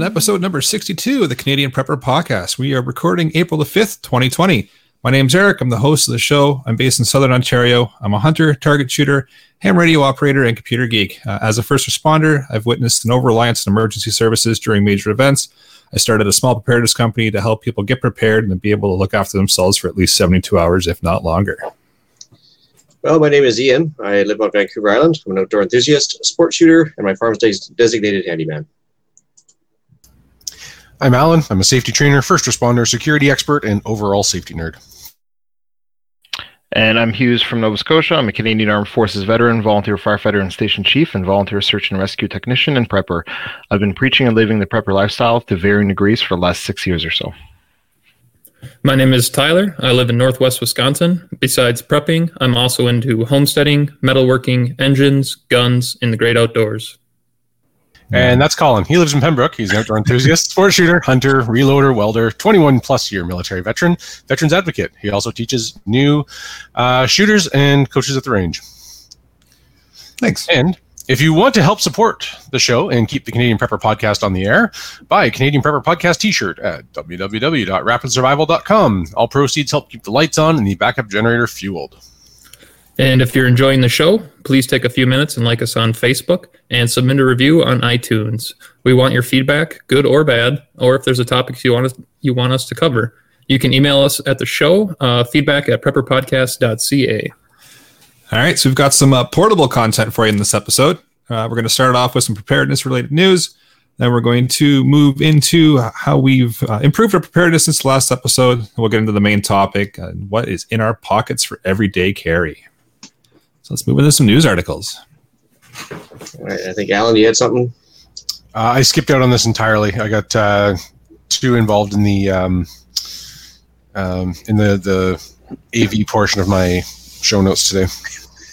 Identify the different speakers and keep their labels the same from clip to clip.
Speaker 1: to episode number 62 of the Canadian Prepper Podcast. We are recording April the 5th, 2020. My name's Eric. I'm the host of the show. I'm based in Southern Ontario. I'm a hunter, target shooter, ham radio operator, and computer geek. Uh, as a first responder, I've witnessed an over reliance on emergency services during major events. I started a small preparedness company to help people get prepared and be able to look after themselves for at least 72 hours, if not longer.
Speaker 2: Well, my name is Ian. I live on Vancouver Island. I'm an outdoor enthusiast, sport shooter, and my farm's designated handyman.
Speaker 3: I'm Alan. I'm a safety trainer, first responder, security expert, and overall safety nerd.
Speaker 4: And I'm Hughes from Nova Scotia. I'm a Canadian Armed Forces veteran, volunteer firefighter and station chief, and volunteer search and rescue technician and prepper. I've been preaching and living the prepper lifestyle to varying degrees for the last six years or so.
Speaker 5: My name is Tyler. I live in northwest Wisconsin. Besides prepping, I'm also into homesteading, metalworking, engines, guns, and the great outdoors.
Speaker 3: And that's Colin. He lives in Pembroke. He's an outdoor enthusiast, sport shooter, hunter, reloader, welder, 21 plus year military veteran, veterans advocate. He also teaches new uh, shooters and coaches at the range.
Speaker 1: Thanks.
Speaker 3: And if you want to help support the show and keep the Canadian Prepper podcast on the air, buy a Canadian Prepper podcast t shirt at www.rapidsurvival.com. All proceeds help keep the lights on and the backup generator fueled.
Speaker 5: And if you're enjoying the show, please take a few minutes and like us on Facebook and submit a review on iTunes. We want your feedback, good or bad, or if there's a topic you want us, you want us to cover. You can email us at the show, uh, feedback at prepperpodcast.ca.
Speaker 1: All right, so we've got some uh, portable content for you in this episode. Uh, we're going to start off with some preparedness related news. Then we're going to move into how we've uh, improved our preparedness since the last episode. We'll get into the main topic and what is in our pockets for everyday carry. So let's move into some news articles.
Speaker 2: All right, I think Alan, you had something.
Speaker 3: Uh, I skipped out on this entirely. I got uh, too involved in the um, um, in the the AV portion of my show notes today.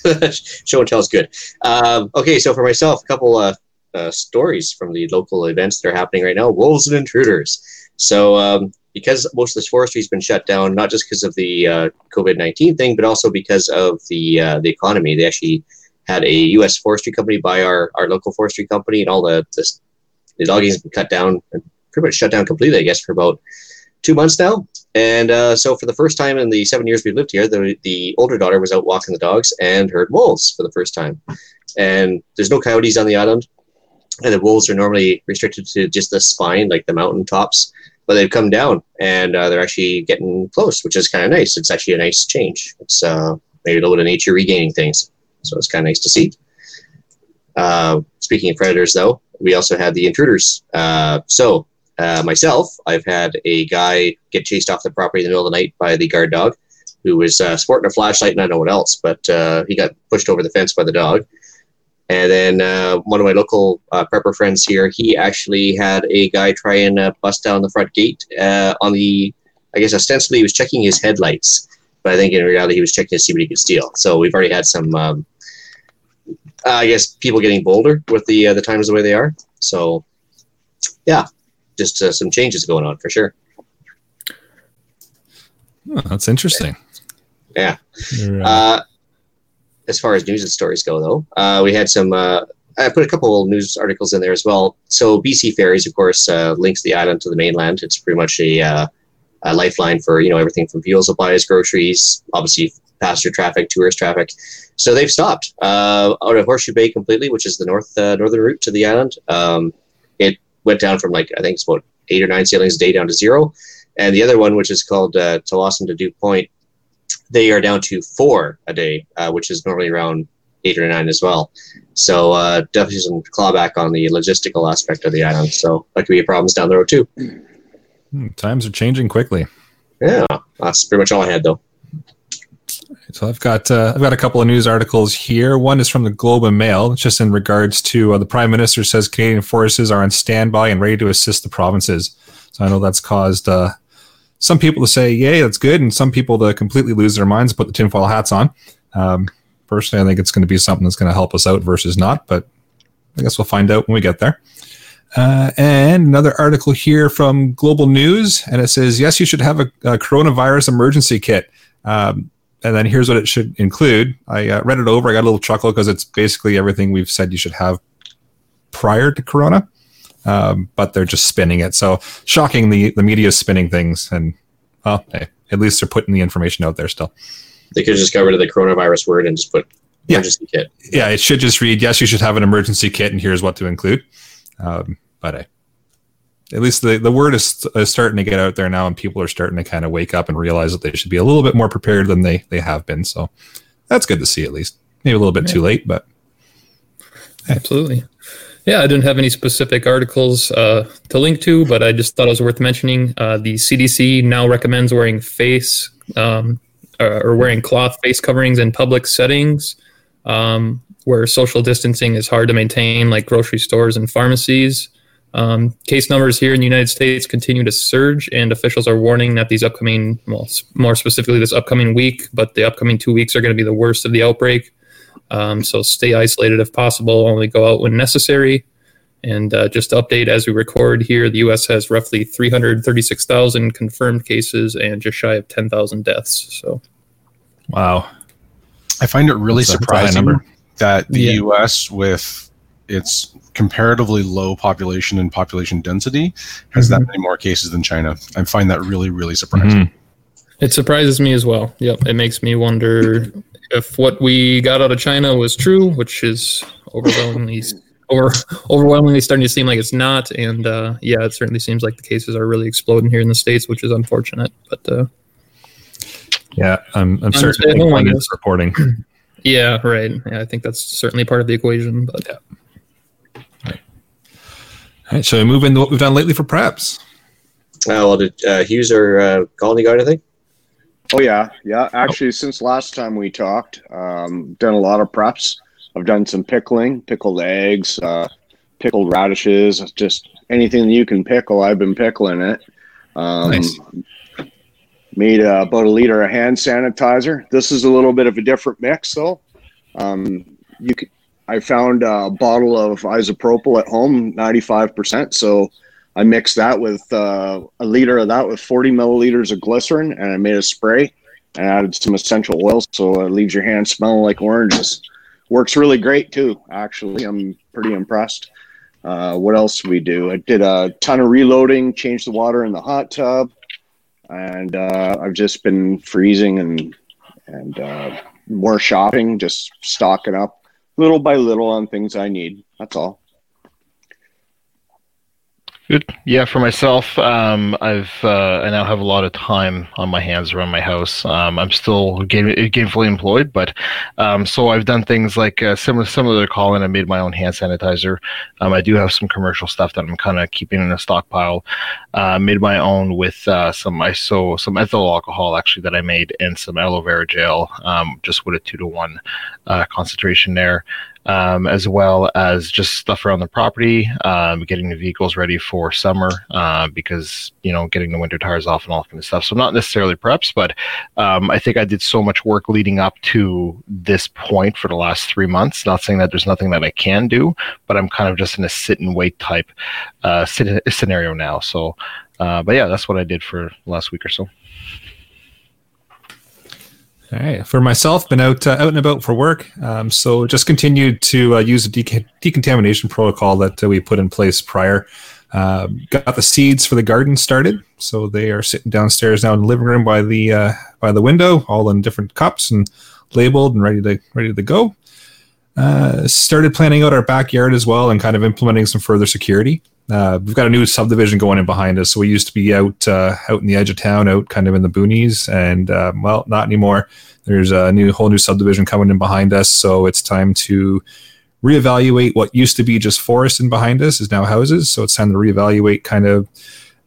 Speaker 2: Show and tell is good. Um, okay, so for myself, a couple uh, uh, stories from the local events that are happening right now. Wolves and intruders. So um, because most of this forestry has been shut down, not just because of the uh, COVID nineteen thing, but also because of the uh, the economy. They actually had a U.S. forestry company buy our, our local forestry company, and all the the, the logging has been cut down and pretty much shut down completely. I guess for about two months now. And uh, so, for the first time in the seven years we've lived here, the, the older daughter was out walking the dogs and heard wolves for the first time. And there's no coyotes on the island, and the wolves are normally restricted to just the spine, like the mountain tops but they've come down and uh, they're actually getting close, which is kind of nice. It's actually a nice change. It's uh, maybe a little bit of nature regaining things, so it's kind of nice to see. Uh, speaking of predators, though, we also had the intruders. Uh, so uh, myself, I've had a guy get chased off the property in the middle of the night by the guard dog, who was uh, sporting a flashlight and I know what else, but he got pushed over the fence by the dog. And then uh, one of my local uh, prepper friends here, he actually had a guy try and uh, bust down the front gate uh, on the, I guess ostensibly he was checking his headlights, but I think in reality he was checking to see what he could steal. So we've already had some, um, I guess, people getting bolder with the uh, the times the way they are. So yeah, just uh, some changes going on for sure.
Speaker 1: Oh, that's interesting.
Speaker 2: Yeah. As far as news and stories go, though, uh, we had some. Uh, I put a couple news articles in there as well. So BC Ferries, of course, uh, links the island to the mainland. It's pretty much a, uh, a, lifeline for you know everything from fuel supplies, groceries, obviously passenger traffic, tourist traffic. So they've stopped uh, out of Horseshoe Bay completely, which is the north uh, northern route to the island. Um, it went down from like I think it's about eight or nine sailings a day down to zero, and the other one, which is called uh, Tsawwassen to Duke Point, they are down to four a day, uh, which is normally around eight or nine as well. So uh, definitely some clawback on the logistical aspect of the island. So that could be a problem down the road too.
Speaker 1: Hmm, times are changing quickly.
Speaker 2: Yeah, that's pretty much all I had though.
Speaker 1: So I've got uh, I've got a couple of news articles here. One is from the Globe and Mail, just in regards to uh, the Prime Minister says Canadian forces are on standby and ready to assist the provinces. So I know that's caused uh, some people to say, yay, that's good, and some people to completely lose their minds, and put the tinfoil hats on. Um, personally, I think it's going to be something that's going to help us out versus not, but I guess we'll find out when we get there. Uh, and another article here from Global News, and it says, yes, you should have a, a coronavirus emergency kit. Um, and then here's what it should include. I uh, read it over. I got a little chuckle because it's basically everything we've said you should have prior to Corona. Um, but they're just spinning it. So shocking, the the media is spinning things, and well, hey, at least they're putting the information out there still.
Speaker 2: They could just got rid of the coronavirus word and just put
Speaker 1: Yeah.
Speaker 2: emergency kit.
Speaker 1: Yeah, it should just read, yes, you should have an emergency kit, and here's what to include. Um, but hey, at least the, the word is, is starting to get out there now, and people are starting to kind of wake up and realize that they should be a little bit more prepared than they, they have been. So that's good to see, at least. Maybe a little bit too late, but
Speaker 5: Absolutely. Yeah, I didn't have any specific articles uh, to link to, but I just thought it was worth mentioning. Uh, the CDC now recommends wearing face um, uh, or wearing cloth face coverings in public settings um, where social distancing is hard to maintain, like grocery stores and pharmacies. Um, case numbers here in the United States continue to surge, and officials are warning that these upcoming, well, more specifically this upcoming week, but the upcoming two weeks are going to be the worst of the outbreak. Um, so stay isolated if possible. Only go out when necessary. And uh, just to update as we record here, the U.S. has roughly 336,000 confirmed cases and just shy of 10,000 deaths. So
Speaker 1: wow.
Speaker 3: I find it really
Speaker 1: That's a- that's a high
Speaker 3: surprising that the
Speaker 5: Yeah.
Speaker 3: U.S. with its comparatively low population and population density has that many more cases than China. I find that really, really surprising.
Speaker 1: Mhm.
Speaker 5: it surprises me as well. Yep, it makes me wonder if what we got out of China was true, which is overwhelmingly over overwhelmingly starting to seem like it's not. And uh, yeah, it certainly seems like the cases are really exploding here in the states, which is unfortunate. But uh,
Speaker 1: Yeah, I'm, I'm
Speaker 5: stay
Speaker 1: certain
Speaker 5: home, I
Speaker 1: England
Speaker 5: guess.
Speaker 1: is reporting.
Speaker 5: yeah, right. Yeah, I think that's certainly part of the equation. But yeah.
Speaker 1: All right, shall we move into what we've done lately for preps?
Speaker 2: Uh, well, did uh, Hughes or uh, Colony got anything?
Speaker 6: Oh yeah, yeah. Actually, since last time we talked, um, done a lot of preps. I've done some pickling, pickled eggs, uh, pickled radishes, just anything that you can pickle. I've been pickling it. Um,
Speaker 1: Nice.
Speaker 6: Made uh, about a liter of hand sanitizer. This is a little bit of a different mix, though. Um, you could, I found a bottle of isopropyl at home, ninety-five percent. So I mixed that with uh, a liter of that with 40 milliliters of glycerin, and I made a spray and added some essential oils, so it leaves your hands smelling like oranges. Works really great too. Actually, I'm pretty impressed. Uh, what else did we do? I did a ton of reloading, changed the water in the hot tub, and uh, I've just been freezing and and uh, more shopping, just stocking up little by little on things I need. That's all.
Speaker 4: Good. Yeah, for myself, um, I've uh, I now have a lot of time on my hands around my house. Um, I'm still game, gainfully employed, but um, so I've done things like uh, similar similar to Colin. I made my own hand sanitizer. Um, I do have some commercial stuff that I'm kind of keeping in a stockpile. Uh, made my own with uh, some iso some ethyl alcohol actually that I made and some aloe vera gel, um, just with a two to one uh, concentration there um, as well as just stuff around the property, um, getting the vehicles ready for summer uh, because you know getting the winter tires off and all kind of stuff. So not necessarily preps, but um, I think I did so much work leading up to this point for the last three months. Not saying that there's nothing that I can do, but I'm kind of just in a sit and wait type uh, scenario now. So, uh, but yeah, that's what I did for last week or so.
Speaker 1: All right. For myself, been out uh, out and about for work. Um, so just continued to uh, use the decontamination protocol that uh, we put in place prior. Um, got the seeds for the garden started, so they are sitting downstairs now in the living room by the uh, by the window, all in different cups and labeled and ready to ready to go. Uh, started planning out our backyard as well and kind of implementing some further security. Uh, we've got a new subdivision going in behind us. So we used to be out uh, out in the edge of town, out kind of in the boonies, and uh, well, not anymore. There's a new whole new subdivision coming in behind us, so it's time to reevaluate what used to be just forest in behind us is now houses. So it's time to reevaluate kind of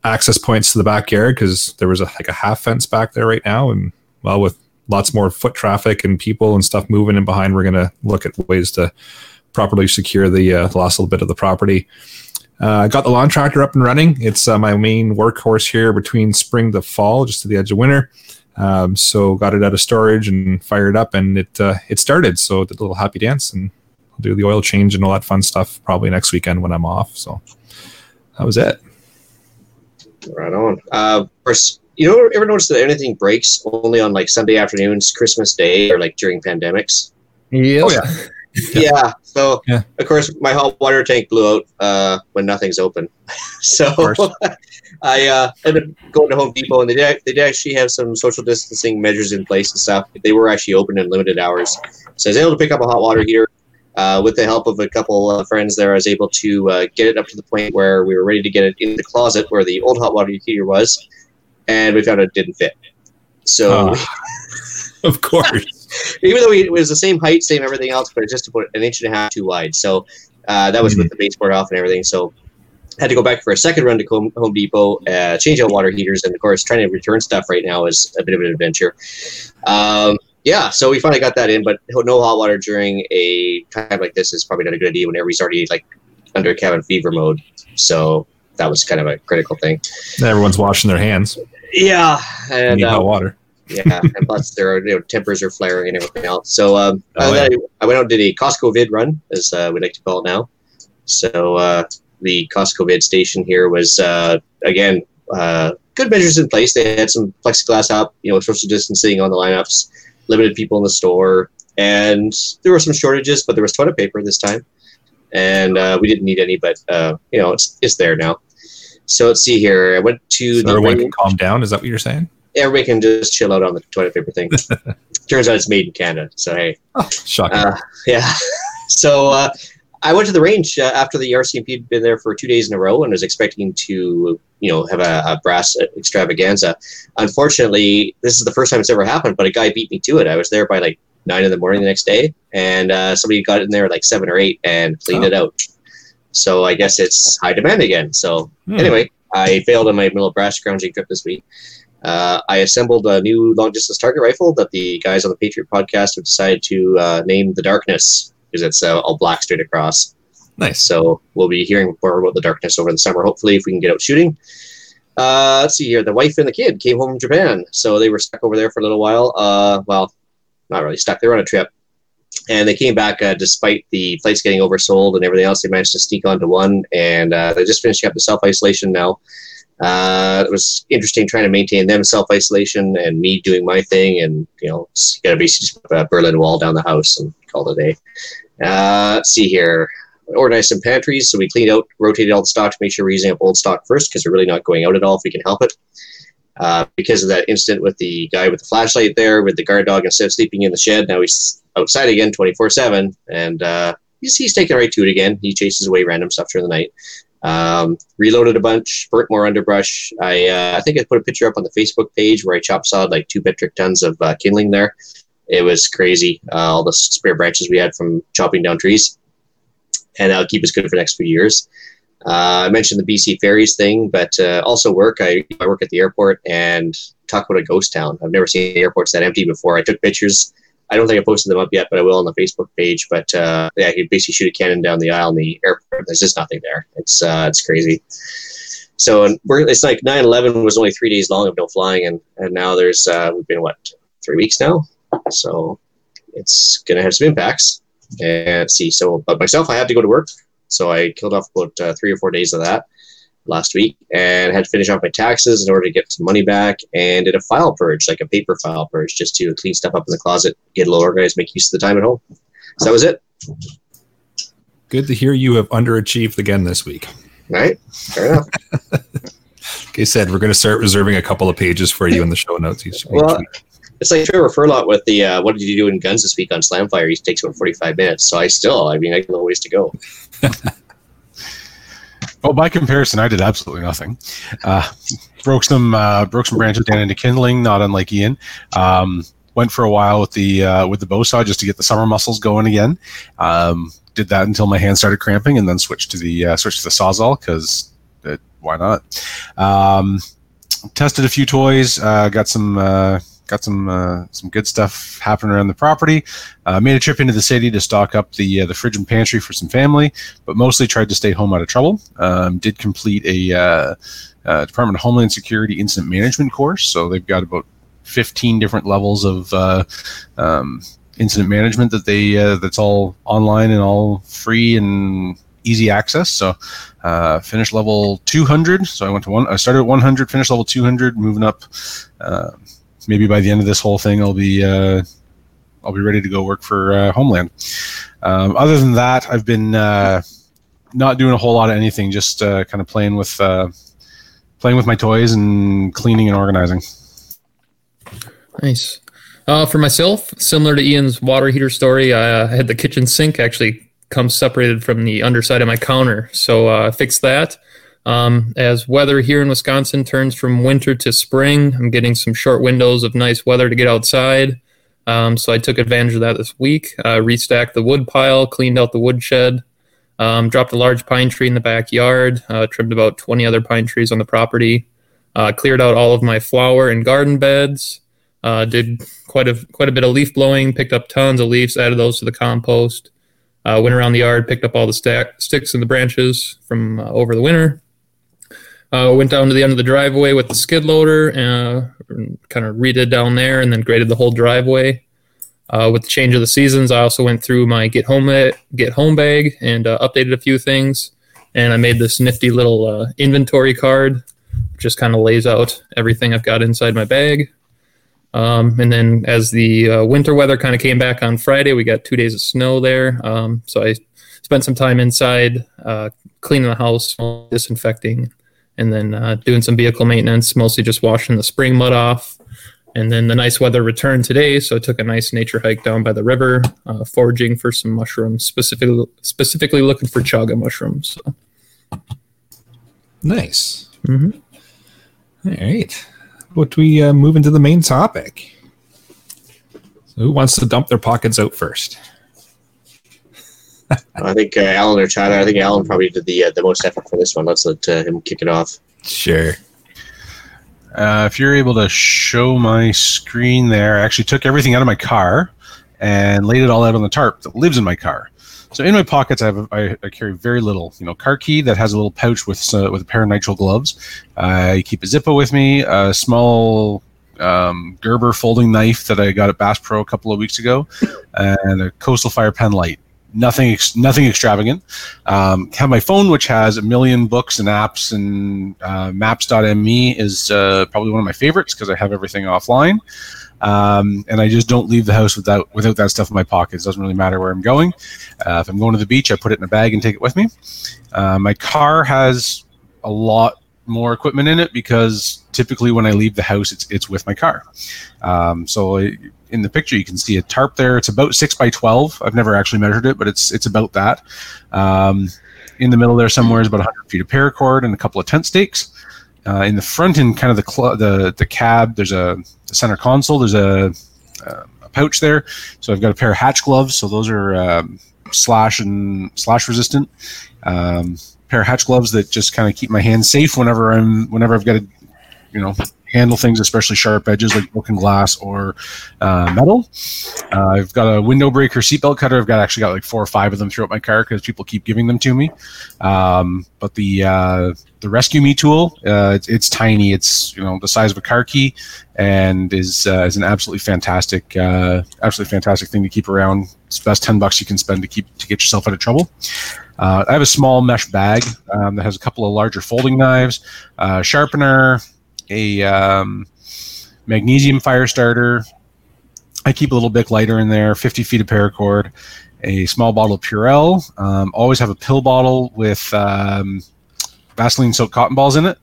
Speaker 1: access points to the backyard because there was a, like a half fence back there right now, and well, with lots more foot traffic and people and stuff moving in behind, we're going to look at ways to properly secure the, uh, the last little bit of the property. Uh, got the lawn tractor up and running. It's uh, my main workhorse here between spring to fall, just to the edge of winter. Um, so got it out of storage and fired up, and it uh, it started. So did a little happy dance, and I'll do the oil change and all that fun stuff probably next weekend when I'm off. So that was it.
Speaker 2: Right on. Uh, first, you know, ever notice that anything breaks only on like Sunday afternoons, Christmas Day, or like during pandemics?
Speaker 5: yeah,
Speaker 1: Oh, yeah.
Speaker 2: Yeah. So
Speaker 1: Yeah.
Speaker 2: of course my hot water tank blew out uh, when nothing's open. so. I uh, ended up going to Home Depot and they did, they did actually have some social distancing measures in place and stuff. They were actually open in limited hours. So I was able to pick up a hot water heater. Uh, with the help of a couple of friends there, I was able to uh, get it up to the point where we were ready to get it in the closet where the old hot water heater was, and we found it didn't fit. So
Speaker 1: Oh. of course.
Speaker 2: even though it was the same height, same everything else, but it's just about an inch and a half too wide. So uh, that was with the baseboard off and everything. So had to go back for a second run to Home, Home Depot, uh, change out water heaters, and of course, trying to return stuff right now is a bit of an adventure. Um, yeah, so we finally got that in, but no hot water during a time like this is probably not a good idea when everybody's already like under cabin fever mode. So that was kind of a critical thing.
Speaker 1: Everyone's washing their hands.
Speaker 2: Yeah, and
Speaker 1: need hot
Speaker 2: um,
Speaker 1: water.
Speaker 2: Yeah, and plus their you know, tempers are flaring and everything else. So um,
Speaker 1: Oh,
Speaker 2: and then I, I went out and did a Costco vid run, as uh, we like to call it now. So uh, the Costco vid station here was uh, again uh, good measures in place. They had some plexiglass up, you know, social distancing on the lineups, limited people in the store, and there were some shortages, but there was toilet paper this time, and uh, we didn't need any, but uh, you know, it's it's there now. So let's see here. I went to
Speaker 1: So
Speaker 2: the
Speaker 1: everyone can calm down. Is that what you're saying?
Speaker 2: Everybody can just chill out on the toilet paper thing. Turns out it's made in Canada, so hey,
Speaker 1: Shocking.
Speaker 2: uh, yeah. So uh, I went to the range uh, after the RCMP had been there for two days in a row and was expecting to, you know, have a, a brass extravaganza. Unfortunately, this is the first time it's ever happened, but a guy beat me to it. I was there by like nine in the morning the next day, and uh, somebody got in there at like seven or eight and cleaned
Speaker 1: Oh.
Speaker 2: it out. So I guess it's high demand again. So
Speaker 1: Hmm.
Speaker 2: anyway, I failed on my middle brass scrounging trip this week. Uh, I assembled a new long distance target rifle that the guys on the Patriot podcast have decided to uh, name the Darkness because it's uh, all black straight across.
Speaker 1: Nice.
Speaker 2: So we'll be hearing more about the Darkness over the summer, hopefully, if we can get out shooting. Uh, let's see here. The wife and the kid came home from Japan, so they were stuck over there for a little while. Uh, well, not really stuck. They were on a trip, and they came back uh, despite the flights getting oversold and everything else. They managed to sneak onto one, and uh, they're just finishing up the self isolation now. Uh, it was interesting trying to maintain them self isolation and me doing my thing, and you know, got to basically put a Berlin Wall down the house and call it a day. Uh, let's see here. Organized some pantries, so we cleaned out, rotated all the stock to make sure we're using up old stock first because we're really not going out at all if we can help it. Uh, because of that incident with the guy with the flashlight there, with the guard dog instead of sleeping in the shed, now he's outside again 24 7, and uh, he's, he's taking right to it again. He chases away random stuff during the night. Um, reloaded a bunch, burnt more underbrush. I uh, I think I put a picture up on the Facebook page where I chop sawed like two metric tons of uh, kindling there. It was crazy, uh, all the spare branches we had from chopping down trees, and that'll keep us good for the next few years. Uh, I mentioned the BC ferries thing, but uh, also work. I, I work at the airport and talk about a ghost town. I've never seen airports that empty before. I took pictures. I don't think I posted them up yet, but I will on the Facebook page. But uh, yeah, you basically shoot a cannon down the aisle in the airport. There's just nothing there. It's uh, it's crazy. So it's like 9/11 was only three days long of no flying, and and now there's uh, we've been what three weeks now. So it's gonna have some impacts. And see. So, but myself, I had to go to work, so I killed off about uh, three or four days of that last week, and had to finish off my taxes in order to get some money back, and did a file purge, like a paper file purge, just to clean stuff up in the closet, get a little organized, make use of the time at home. So that was it.
Speaker 1: Good to hear you have underachieved again this week.
Speaker 2: Right? fair enough.
Speaker 1: Like I said, we're going to start reserving a couple of pages for you in the show notes each,
Speaker 2: Well,
Speaker 1: week.
Speaker 2: It's like Trevor Furlot with the uh, "What did you do in guns this week?" on Slamfire. He takes about forty-five minutes. So I still, I mean, I got a little ways to go.
Speaker 3: Well, by comparison, I did absolutely nothing. Uh, broke some uh, broke some branches down into kindling, not unlike Ian. Um, went for a while with the uh, with the bow saw just to get the summer muscles going again. Um, did that until my hand started cramping, and then switched to the uh, switched to the sawzall because why not? Um, tested a few toys, uh, got some uh, got some uh, some good stuff happening around the property. Uh, made a trip into the city to stock up the uh, the fridge and pantry for some family, but mostly tried to stay home out of trouble. Um, did complete a uh, uh, Department of Homeland Security incident management course, so they've got about 15 different levels of uh, um, incident management that they that's all online and all free and easy access. So uh, finished level 200. So I went to one. I started at 100, finished level 200, moving up. Uh, maybe by the end of this whole thing, I'll be uh, I'll be ready to go work for uh, Homeland. Um, other than that, I've been uh, not doing a whole lot of anything, just uh, kind of playing with uh, playing with my toys and cleaning and organizing.
Speaker 5: Nice. Uh, for myself, similar to Ian's water heater story, I uh, had the kitchen sink actually come separated from the underside of my counter, so I fixed that. Um, as weather here in Wisconsin turns from winter to spring, I'm getting some short windows of nice weather to get outside. Um, so I took advantage of that this week. Uh, restacked the wood pile, cleaned out the woodshed, um, dropped a large pine tree in the backyard, uh, trimmed about 20 other pine trees on the property, uh, cleared out all of my flower and garden beds, uh, did quite a quite a bit of leaf blowing, picked up tons of leaves, added those to the compost. Uh, went around the yard, picked up all the stack, sticks and the branches from uh, over the winter. Uh, went down to the end of the driveway with the skid loader, uh, kind of redid down there, and then graded the whole driveway. Uh, with the change of the seasons, I also went through my get home get home bag and uh, updated a few things. And I made this nifty little uh, inventory card, which just kind of lays out everything I've got inside my bag. Um, and then as the uh, winter weather kind of came back on Friday, we got two days of snow there. Um, so I spent some time inside cleaning the house, disinfecting, and then uh, doing some vehicle maintenance, mostly just washing the spring mud off. And then the nice weather returned today, so I took a nice nature hike down by the river, uh, foraging for some mushrooms, specifically specifically looking for chaga mushrooms. So.
Speaker 1: Nice.
Speaker 5: Mhm.
Speaker 1: All right. What we uh, move into the main topic? So who wants to dump their pockets out first?
Speaker 2: I think uh, Alan or Chad. I think Alan probably did the uh, the most effort for this one. Let's let uh, him kick it off.
Speaker 1: Sure.
Speaker 3: Uh, if you're able to show my screen there, I actually took everything out of my car and laid it all out on the tarp that lives in my car. So in my pockets, I have I, carry very little. You know, car key that has a little pouch with uh, with a pair of nitrile gloves. I keep a Zippo with me, a small um, Gerber folding knife that I got at Bass Pro a couple of weeks ago, and a Coastal Fire pen light. Nothing, nothing extravagant. Um, have my phone, which has a million books and apps, and uh, Maps.me is uh, probably one of my favorites because I have everything offline. Um, and I just don't leave the house without without that stuff in my pockets. Doesn't really matter where I'm going. Uh, if I'm going to the beach, I put it in a bag and take it with me. Uh, my car has a lot more equipment in it because typically when I leave the house, it's it's with my car. Um, so in the picture, you can see a tarp there. It's about six by twelve. I've never actually measured it, but it's it's about that. Um, in the middle there somewhere is about 100 feet of paracord and a couple of tent stakes. Uh, in the front, in kind of the cl- the the cab, there's a the center console. There's a, uh, a pouch there. So I've got a pair of hatch gloves. So those are um, slash and slash resistant. Um, pair of hatch gloves that just kind of keep my hands safe whenever I'm whenever I've got to, you know, handle things, especially sharp edges like broken glass or uh, metal. Uh, I've got a window breaker seatbelt cutter. I've got actually got like four or five of them throughout my car because people keep giving them to me. Um, but the uh, the rescue me tool, uh, it's, it's tiny. It's you know the size of a car key, and is uh, is an absolutely fantastic, uh, absolutely fantastic thing to keep around. It's the best ten bucks you can spend to keep to get yourself out of trouble. I have a small mesh bag um, that has a couple of larger folding knives, sharpener, a um, magnesium fire starter. I keep a little bit lighter in there, 50 feet of paracord, a small bottle of Purell. Um, always have a pill bottle with um, Vaseline soaked cotton balls in it,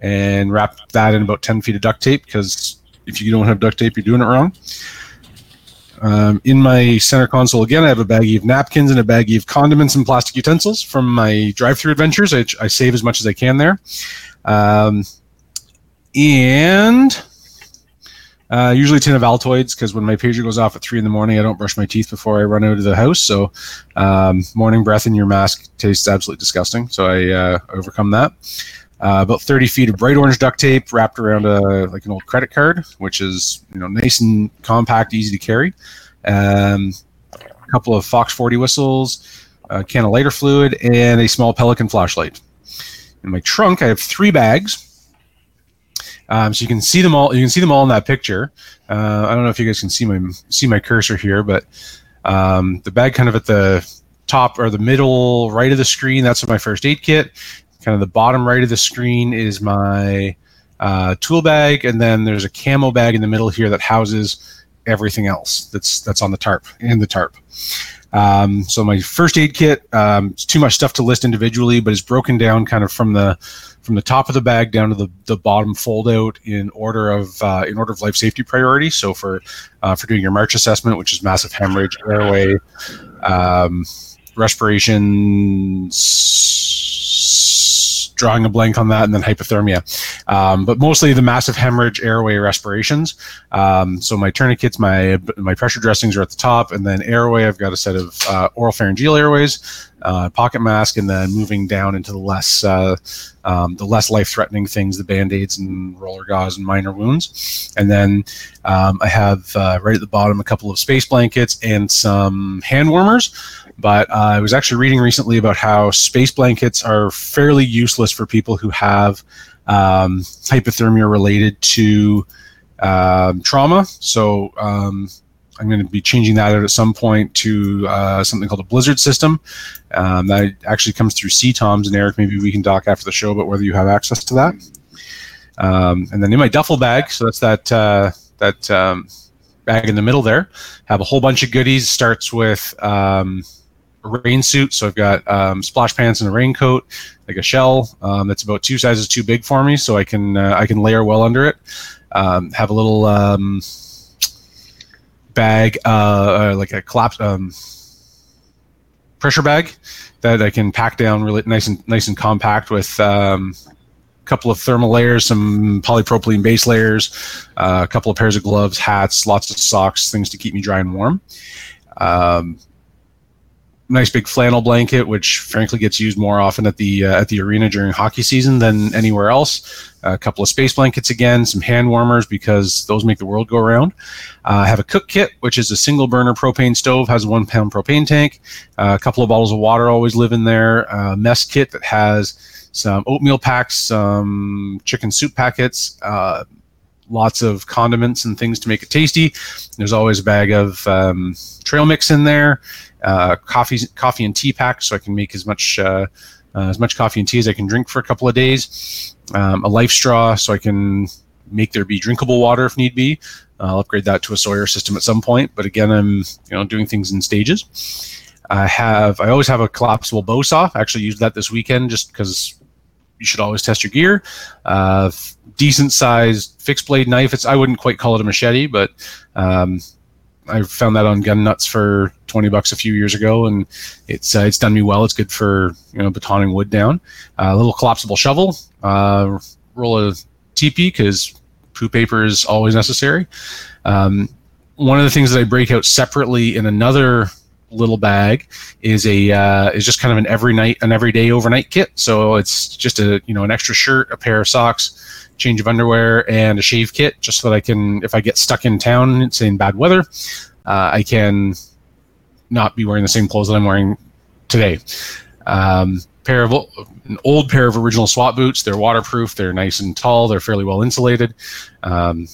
Speaker 3: and wrap that in about 10 feet of duct tape because if you don't have duct tape, you're doing it wrong. Um, in my center console again, I have a baggie of napkins and a baggie of condiments and plastic utensils from my drive-through adventures. I, I save as much as I can there. Um, and uh, usually a tin of Altoids because when my pager goes off at three in the morning, I don't brush my teeth before I run out of the house. So um, morning breath in your mask tastes absolutely disgusting. So I uh, overcome that. Uh, about 30 feet of bright orange duct tape wrapped around a like an old credit card, which is you know nice and compact, easy to carry. Um, a couple of Fox 40 whistles, a can of lighter fluid, and a small Pelican flashlight. In my trunk, I have three bags. Um, so you can see them all. You can see them all in that picture. Uh, I don't know if you guys can see my see my cursor here, but um, the bag kind of at the top or the middle right of the screen. That's my first aid kit. Kind of the bottom right of the screen is my uh, tool bag, and then there's a camo bag in the middle here that houses everything else that's that's on the tarp in the tarp. Um, so my first aid kit, um, it's too much stuff to list individually, but it's broken down kind of from the from the top of the bag down to the, the bottom fold out in order of uh, in order of life safety priority. So for uh, for doing your March assessment, which is massive hemorrhage, airway, um, respiration, drawing a blank on that, and then hypothermia. Um, but mostly the massive hemorrhage, airway, respirations. Um, so my tourniquets, my my pressure dressings are at the top, and then airway. I've got a set of uh, oral pharyngeal airways, uh, pocket mask, and then moving down into the less uh, um, the less life threatening things, the band aids and roller gauze and minor wounds. And then um, I have uh, right at the bottom a couple of space blankets and some hand warmers. But I was actually reading recently about how space blankets are fairly useless for people who have um, hypothermia related to um, trauma. So um, I'm going to be changing that out at some point to uh, something called a Blizzard system. Um, that actually comes through CTOMS. And Eric, maybe we can talk after the show about whether you have access to that. Um, and then in my duffel bag, so that's that uh, that um, bag in the middle there, have a whole bunch of goodies. Starts with um, a rain suit, so I've got um, splash pants and a raincoat, like a shell um, that's about two sizes too big for me, so I can uh, I can layer well under it. Um, have a little bag, uh, like a collapse um, pressure bag that I can pack down really nice and nice and compact with um, a couple of thermal layers, some polypropylene base layers, uh, a couple of pairs of gloves, hats, lots of socks, things to keep me dry and warm. Um, nice big flannel blanket, which frankly gets used more often at the uh, at the arena during hockey season than anywhere else. A couple of space blankets again, some hand warmers because those make the world go around. Uh, I have a cook kit, which is a single burner propane stove, has a one pound propane tank. Uh, a couple of bottles of water always live in there. A mess kit that has some oatmeal packs, some chicken soup packets. Uh, lots of condiments and things to make it tasty. There's always a bag of um, trail mix in there, uh, coffee, coffee and tea pack, so I can make as much uh, uh, as much coffee and tea as I can drink for a couple of days. Um, a life straw, so I can make there be drinkable water if need be. I'll upgrade that to a Sawyer system at some point, but again, I'm you know doing things in stages. I have I always have a collapsible bow saw. I actually used that this weekend just because you should always test your gear. Uh, decent sized fixed blade knife. It's I wouldn't quite call it a machete, but um, I found that on Gun Nutz for twenty bucks a few years ago, and it's uh, it's done me well. It's good for you know batoning wood down. Uh, a little collapsible shovel, uh, roll of TP because poo paper is always necessary. Um, one of the things that I break out separately in another little bag is a uh, is just kind of an every night an everyday overnight kit. So it's just a you know an extra shirt, a pair of socks, change of underwear, and a shave kit, just so that I can if I get stuck in town, say in bad weather, uh, I can not be wearing the same clothes that I'm wearing today. Um, pair of an old pair of original SWAT boots. They're waterproof. They're nice and tall. They're fairly well insulated. Um,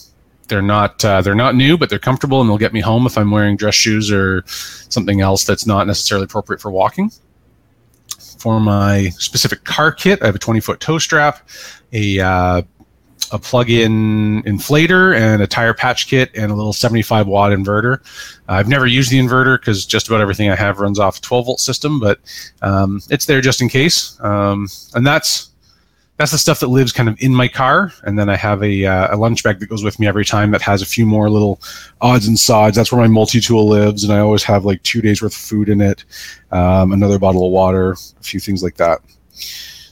Speaker 3: they're not uh, they're not new, but they're comfortable and they'll get me home if I'm wearing dress shoes or something else that's not necessarily appropriate for walking. For my specific car kit, I have a 20 foot tow strap, a uh, a plug-in inflator, and a tire patch kit, and a little 75 watt inverter. Uh, I've never used the inverter because just about everything I have runs off a 12 volt system, but um, it's there just in case. Um, and that's that's the stuff that lives kind of in my car. And then I have a, uh, a lunch bag that goes with me every time that has a few more little odds and sods. That's where my multi tool lives. And I always have like two days worth of food in it, um, another bottle of water, a few things like that.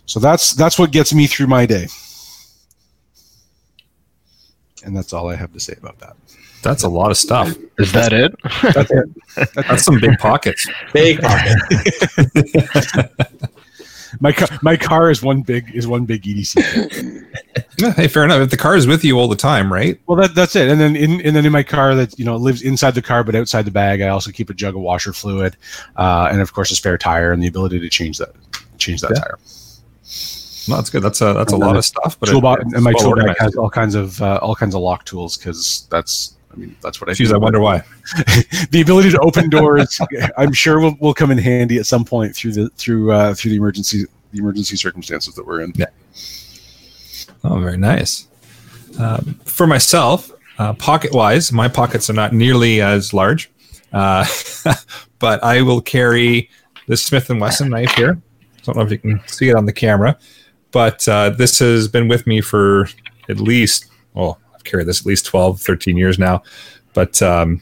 Speaker 3: So that's that's what gets me through my day. And that's all I have to say about that.
Speaker 1: That's a lot of stuff.
Speaker 4: Is that it?
Speaker 3: That's it.
Speaker 1: That's some big pockets.
Speaker 2: Big pocket.
Speaker 3: My car, my car is one big is one big EDC.
Speaker 1: Yeah, hey, fair enough. If the car is with you all the time, right?
Speaker 3: Well, that, that's it. And then in and then in my car that you know lives inside the car but outside the bag, I also keep a jug of washer fluid, uh, and of course a spare tire and the ability to change that change that
Speaker 1: Yeah.
Speaker 3: tire.
Speaker 1: No, that's good. That's a that's a lot of stuff. But
Speaker 3: tool
Speaker 1: it-
Speaker 3: and my
Speaker 1: well
Speaker 3: has all kinds of uh, all kinds of lock tools because that's I mean that's what I
Speaker 1: Jeez,
Speaker 3: do.
Speaker 1: I wonder why.
Speaker 3: the ability to open doors. I'm sure will, will come in handy at some point through the through uh, through the emergency the emergency circumstances that we're in.
Speaker 1: Oh, very nice. Um, for myself, Uh, pocket wise, my pockets are not nearly as large, uh, but I will carry this Smith and Wesson knife here. I don't know if you can see it on the camera, but uh, this has been with me for at least, well, I've carried this at least 12, 13 years now. But um,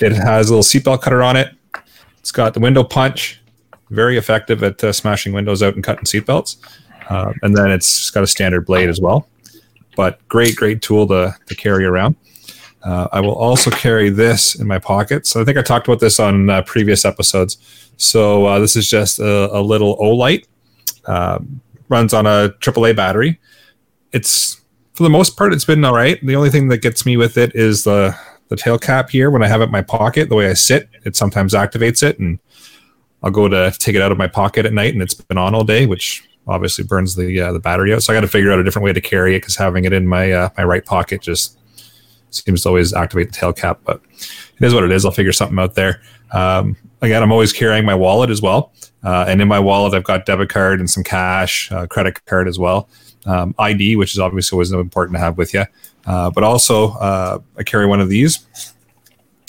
Speaker 1: it has a little seatbelt cutter on it. It's got the window punch, very effective at uh, smashing windows out and cutting seatbelts. Uh, and then it's got a standard blade as well. But great, great tool to, to carry around. Uh, I will also carry this in my pocket. So I think I talked about this on uh, previous episodes. So uh, this is just a, a little Olight. Um, runs on a AAA battery. It's for the most part, it's been all right. The only thing that gets me with it is the the tail cap here. When I have it in my pocket, the way I sit, it sometimes activates it, and I'll go to take it out of my pocket at night, and it's been on all day, which obviously burns the uh, the battery out. So I got to figure out a different way to carry it because having it in my uh, my right pocket just seems to always activate the tail cap. But it is what it is. I'll figure something out there. Um, again, I'm always carrying my wallet as well, uh, and in my wallet I've got debit card and some cash, uh, credit card as well, um, ID, which is obviously always important to have with you. Uh, but also uh, I carry one of these.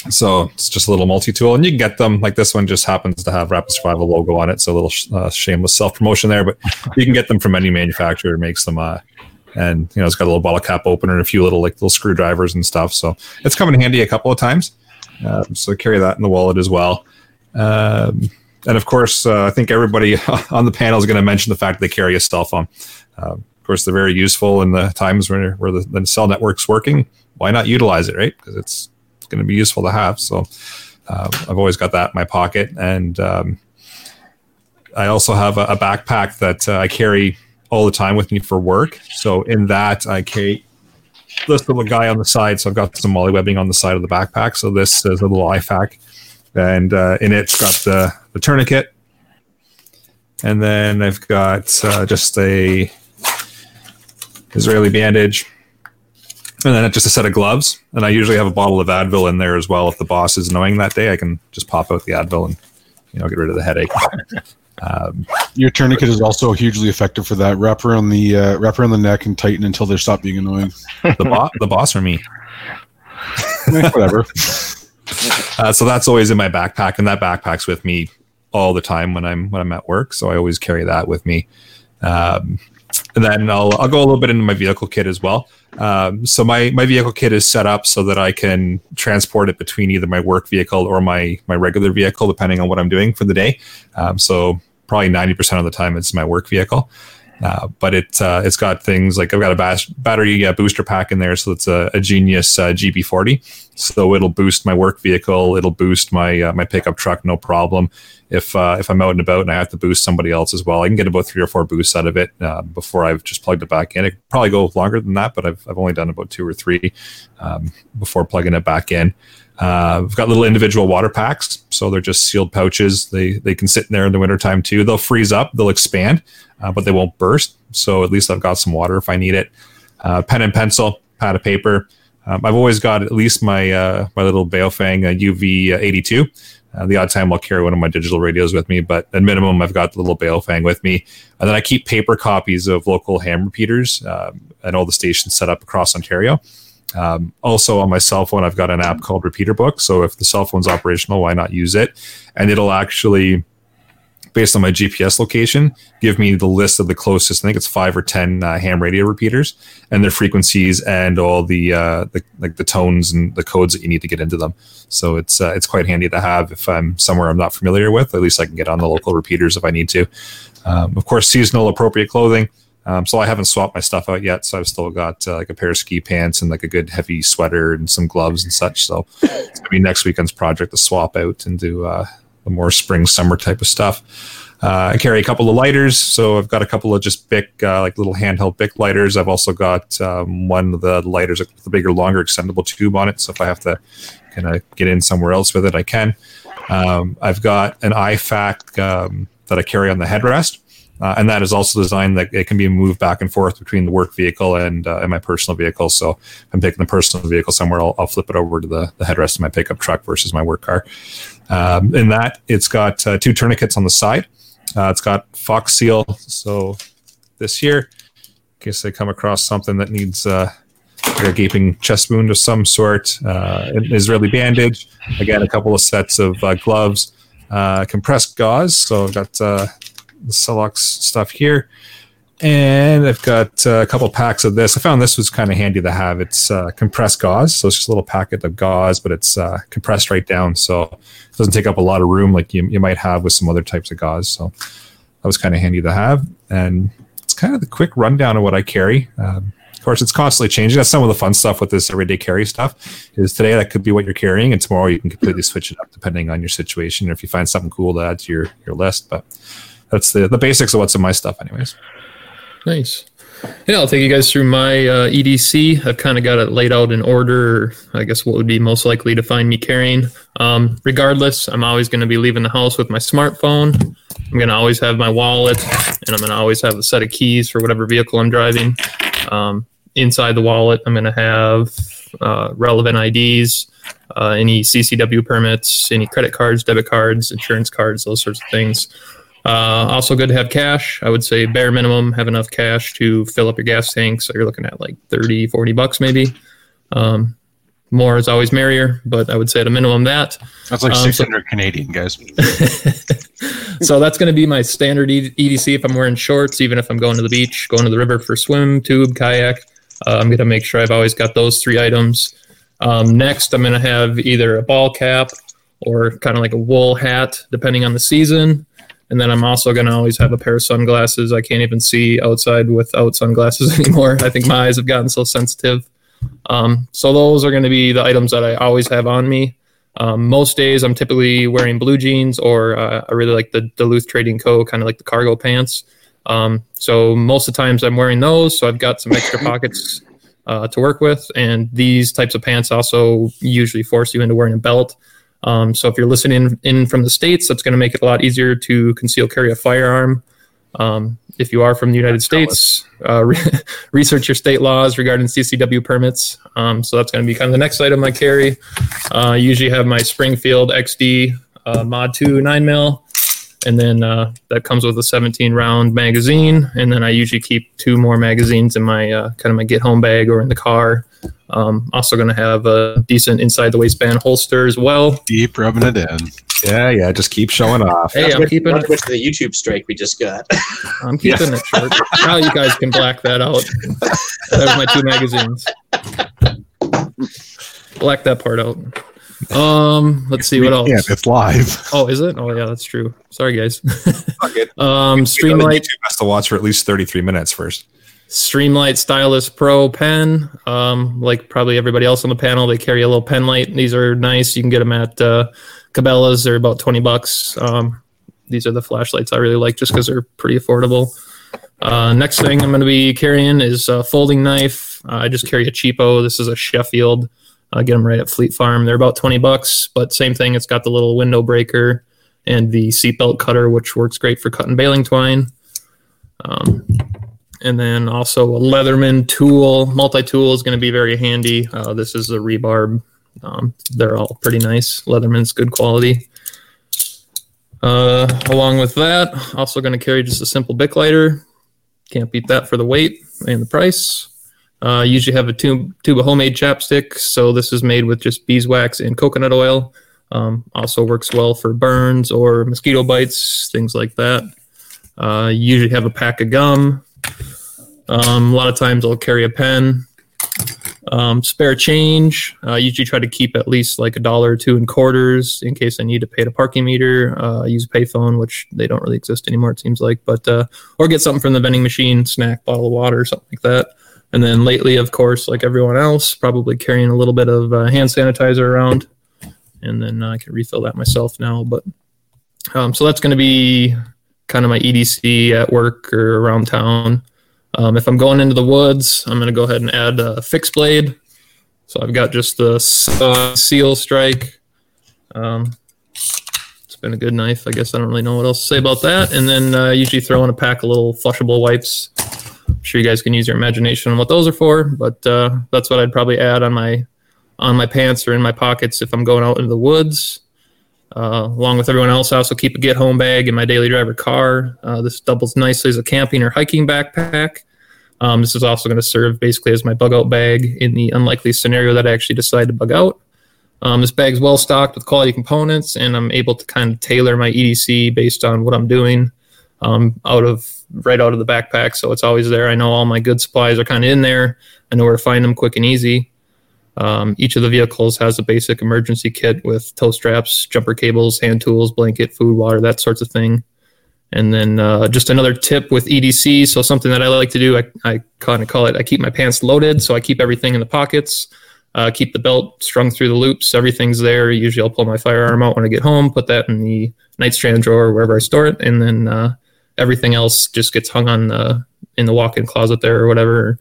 Speaker 1: So it's just a little multi-tool, and you can get them like this one. Just happens to have Rapid Survival logo on it, so a little uh, shameless self-promotion there. But you can get them from any manufacturer makes them uh, and you know it's got a little bottle cap opener and a few little like little screwdrivers and stuff. So it's come in handy a couple of times. Uh, so carry that in the wallet as well. Um, and of course, uh, I think everybody on the panel is going to mention the fact that they carry a cell phone. Uh, of course, they're very useful in the times where, where the, the cell network's working. Why not utilize it, right? Because it's, going to be useful to have. So uh, I've always got that in my pocket. And um, I also have a, a backpack that uh, I carry all the time with me for work. So in that, I carry this little guy on the side. So I've got some MOLLE webbing on the side of the backpack. So this is a little IFAK, and uh, in it's got the, the tourniquet, and then I've got uh, just a Israeli bandage, and then just a set of gloves. And I usually have a bottle of Advil in there as well. If the boss is annoying that day, I can just pop out the Advil and you know get rid of the headache.
Speaker 7: Um, Your tourniquet is also hugely effective for that. Wrap around the uh, wrap around the neck and tighten until they stop being annoying.
Speaker 1: the, bo- the boss or me?
Speaker 7: Eh, whatever.
Speaker 1: Uh, so that's always in my backpack, and that backpack's with me all the time when I'm when I'm at work. So I always carry that with me. Um, and then I'll I'll go a little bit into my vehicle kit as well. Um, so my my vehicle kit is set up so that I can transport it between either my work vehicle or my my regular vehicle, depending on what I'm doing for the day. Um, so probably 90% of the time it's my work vehicle. Uh, but it uh, it's got things like I've got a bas- battery uh, booster pack in there, so it's a, a Genius uh, GB40. So it'll boost my work vehicle, it'll boost my uh, my pickup truck, no problem. If uh, if I'm out and about and I have to boost somebody else as well, I can get about three or four boosts out of it before I've just plugged it back in. It probably go longer than that, but I've I've only done about two or three um, before plugging it back in. Uh, we've got little individual water packs, so they're just sealed pouches. They they can sit in there in the wintertime too. They'll freeze up, they'll expand, uh, but they won't burst. So at least I've got some water if I need it. Uh, pen and pencil, pad of paper. Um, I've always got at least my uh, my little Baofeng UV uh, 82. Uh, the odd time I'll carry one of my digital radios with me, but at minimum I've got the little Baofeng with me. And then I keep paper copies of local ham repeaters um, at all the stations set up across Ontario. Um, also on my cell phone, I've got an app called Repeater Book. So if the cell phone's operational, why not use it? And it'll actually, based on my GPS location, give me the list of the closest. I think it's five or ten uh, ham radio repeaters and their frequencies and all the, uh, the like the tones and the codes that you need to get into them. So it's uh, it's quite handy to have if I'm somewhere I'm not familiar with. At least I can get on the local repeaters if I need to. Um, of course, seasonal appropriate clothing. Um, so I haven't swapped my stuff out yet. So I've still got uh, like a pair of ski pants and like a good heavy sweater and some gloves and such. So it's gonna be next weekend's project to swap out and do uh, a more spring summer type of stuff. Uh, I carry a couple of lighters, so I've got a couple of just Bic, uh, like little handheld Bic lighters. I've also got um, one of the lighters with the bigger, longer, extendable tube on it. So if I have to kind of get in somewhere else with it, I can. Um, I've got an IFAK um, that I carry on the headrest. Uh, and that is also designed that it can be moved back and forth between the work vehicle and, uh, and my personal vehicle. So if I'm taking the personal vehicle somewhere, I'll, I'll flip it over to the, the headrest of my pickup truck versus my work car. Um, in that, it's got uh, two tourniquets on the side. Uh, it's got Fox Seal. So this here, in case I come across something that needs uh, a gaping chest wound of some sort, uh, an Israeli bandage, again, a couple of sets of gloves, compressed gauze. So I've got Celox stuff here. And I've got uh, a couple packs of this. I found this was kind of handy to have. It's uh, compressed gauze, so it's just a little packet of gauze, but it's uh, compressed right down, so it doesn't take up a lot of room like you, you might have with some other types of gauze. So that was kind of handy to have. And it's kind of the quick rundown of what I carry. Um, of course, it's constantly changing. That's some of the fun stuff with this everyday carry stuff. Is today that could be what you're carrying, and tomorrow you can completely switch it up depending on your situation, or if you find something cool to add to your your list. But that's the the basics of what's in my stuff, anyways.
Speaker 5: Nice. Yeah, I'll take you guys through my uh, EDC. I've kind of got it laid out in order. I guess what would be most likely to find me carrying. Um, regardless, I'm always going to be leaving the house with my smartphone. I'm going to always have my wallet, and I'm going to always have a set of keys for whatever vehicle I'm driving. Um, inside the wallet, I'm going to have uh, relevant IDs, uh, any CCW permits, any credit cards, debit cards, insurance cards, those sorts of things. Uh, also good to have cash. I would say bare minimum, have enough cash to fill up your gas tank. So you're looking at like 30, 40 bucks maybe. Um, more is always merrier, but I would say at a minimum that.
Speaker 7: That's like
Speaker 5: Um, so-
Speaker 7: 600 Canadian, guys.
Speaker 5: so that's going to be my standard EDC if I'm wearing shorts, even if I'm going to the beach, going to the river for swim, tube, kayak. Uh, I'm going to make sure I've always got those three items. Um, next, I'm going to have either a ball cap or kind of like a wool hat, depending on the season. And then I'm also going to always have a pair of sunglasses. I can't even see outside without sunglasses anymore. I think my eyes have gotten so sensitive. Um, so those are going to be the items that I always have on me. Um, most days I'm typically wearing blue jeans or uh, I really like the Duluth Trading Co. kind of like the cargo pants. Um, so most of the times I'm wearing those. So I've got some extra pockets uh, to work with. And these types of pants also usually force you into wearing a belt. Um, so if you're listening in from the States, that's going to make it a lot easier to conceal carry a firearm. Um, if you are from the United States, uh, re- research your state laws regarding CCW permits. Um, so that's going to be kind of the next item I carry. Uh, I usually have my Springfield XD uh, Mod 2 9 mil, and then uh, that comes with a 17 round magazine. And then I usually keep two more magazines in my uh, kind of my get home bag or in the car. Um, also going to have a decent inside the waistband holster as well.
Speaker 7: Deep rubbing it in.
Speaker 1: Yeah, yeah, just keep showing off.
Speaker 5: Hey, I'm keeping
Speaker 2: Not
Speaker 5: it.
Speaker 2: to mention the YouTube strike we just got.
Speaker 5: I'm keeping it short. Now you guys can black that out. That was my two magazines. Black that part out. Um, let's see what else.
Speaker 7: Yeah, it's live.
Speaker 5: Oh, is it? Oh, yeah, that's true. Sorry, guys.
Speaker 1: it.
Speaker 5: um, Streamlight,
Speaker 1: YouTube has to watch for at least 33 minutes first.
Speaker 5: Streamlight Stylus Pro pen. Um, like probably everybody else on the panel, they carry a little pen light. These are nice. You can get them at uh, Cabela's. They're about twenty bucks. Um, these are the flashlights I really like just because they're pretty affordable. Uh, next thing I'm going to be carrying is a folding knife. Uh, I just carry a cheapo. This is a Sheffield. I get them right at Fleet Farm. They're about 20 bucks, but same thing. It's got the little window breaker and the seatbelt cutter, which works great for cutting baling twine. Um, and then also a Leatherman tool. Multi tool is going to be very handy. Uh, this is a Rebar. Um, they're all pretty nice. Leatherman's good quality. Uh, along with that, also going to carry just a simple Bic lighter. Can't beat that for the weight and the price. Uh, usually have a tube, tube of homemade chapstick. So this is made with just beeswax and coconut oil. Um, also works well for burns or mosquito bites, things like that. Uh, usually have a pack of gum. Um, a lot of times I'll carry a pen. Um, spare change. Uh, usually try to keep at least like a dollar or two in quarters in case I need to pay the parking meter. Uh, use a payphone, which they don't really exist anymore, it seems like. But uh, or get something from the vending machine, snack, bottle of water, something like that. And then lately, of course, like everyone else, probably carrying a little bit of uh, hand sanitizer around. And then uh, I can refill that myself now. But um, so that's going to be kind of my EDC at work or around town. Um, if I'm going into the woods, I'm going to go ahead and add a fixed blade. So I've got just the seal strike. Um, it's been a good knife. I guess I don't really know what else to say about that. And then uh, usually throw in a pack of little flushable wipes. Sure you guys can use your imagination on what those are for, but uh, that's what I'd probably add on my on my pants or in my pockets if I'm going out into the woods. Uh, along with everyone else, I also keep a get home bag in my daily driver car. Uh, this doubles nicely as a camping or hiking backpack. Um, this is also going to serve basically as my bug out bag in the unlikely scenario that I actually decide to bug out. Um, this bag's well stocked with quality components, and I'm able to kind of tailor my EDC based on what I'm doing um, out of right out of the backpack. So it's always there. I know all my good supplies are kind of in there. I know where to find them quick and easy. Um, each of the vehicles has a basic emergency kit with tow straps, jumper cables, hand tools, blanket, food, water, that sorts of thing. And then uh, just another tip with EDC. So something that I like to do, I, I kind of call it, I keep my pants loaded. So I keep everything in the pockets, uh, keep the belt strung through the loops. Everything's there. Usually I'll pull my firearm out when I get home, put that in the nightstand drawer, wherever I store it. And then uh, everything else just gets hung on the, in the walk-in closet there or whatever.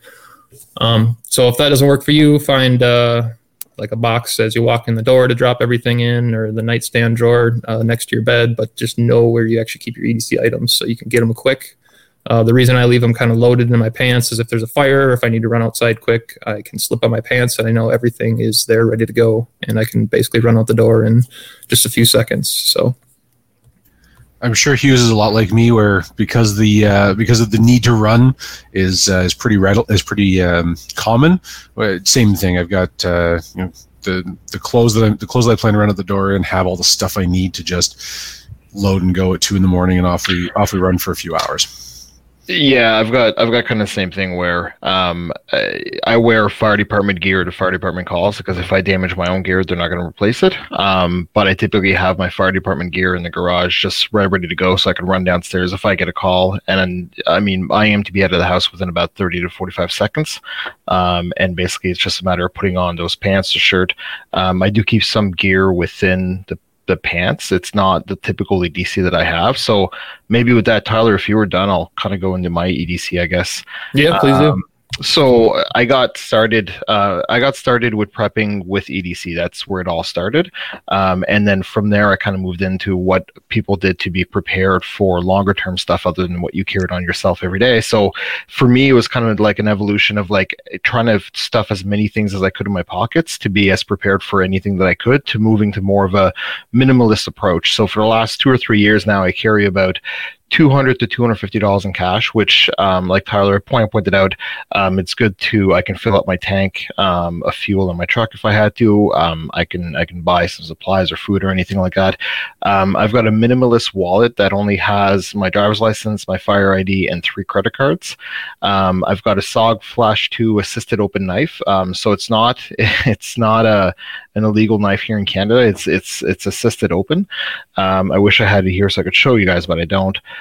Speaker 5: Um, so if that doesn't work for you, find uh, like a box as you walk in the door to drop everything in, or the nightstand drawer uh, next to your bed. But just know where you actually keep your EDC items so you can get them quick. Uh, the reason I leave them kind of loaded in my pants is if there's a fire, or if I need to run outside quick, I can slip on my pants and I know everything is there ready to go, and I can basically run out the door in just a few seconds. So
Speaker 7: I'm sure Hughes is a lot like me, where because the uh, because of the need to run is uh, is pretty red, is pretty um, common. Same thing. I've got uh, you know, the the clothes that I, the clothes that I plan to run at the door and have all the stuff I need to just load and go at two in the morning and off we off we run for a few hours.
Speaker 4: Yeah, I've got I've got kind of the same thing where um, I, I, wear fire department gear to fire department calls because if I damage my own gear, they're not going to replace it. Um, but I typically have my fire department gear in the garage just right ready to go, so I can run downstairs if I get a call. And I mean, I am to be out of the house within about thirty to forty-five seconds. Um, and basically, it's just a matter of putting on those pants, the shirt. Um, I do keep some gear within the the pants. It's not the typical EDC that I have. So maybe with that, Tyler, if you were done, I'll kind of go into my EDC, I guess.
Speaker 5: Yeah, please um, do
Speaker 4: so I got started. Uh, I got started with prepping with EDC. That's where it all started, um, and then from there, I kind of moved into what people did to be prepared for longer term stuff other than what you carried on yourself every day. So for me, it was kind of like an evolution of like trying to stuff as many things as I could in my pockets to be as prepared for anything that I could to moving to more of a minimalist approach. So for the last two or three years now, I carry about 200 to 250 dollars in cash which um, like tyler point pointed out um, it's good to i can fill up my tank um, of fuel in my truck if i had to um, i can i can buy some supplies or food or anything like that um, i've got a minimalist wallet that only has my driver's license my fire id and three credit cards um, i've got a sog flash 2 assisted open knife so it's not it's not a an illegal knife here in Canada. It's it's it's assisted open. I wish I had it here so I could show you guys, but I don't.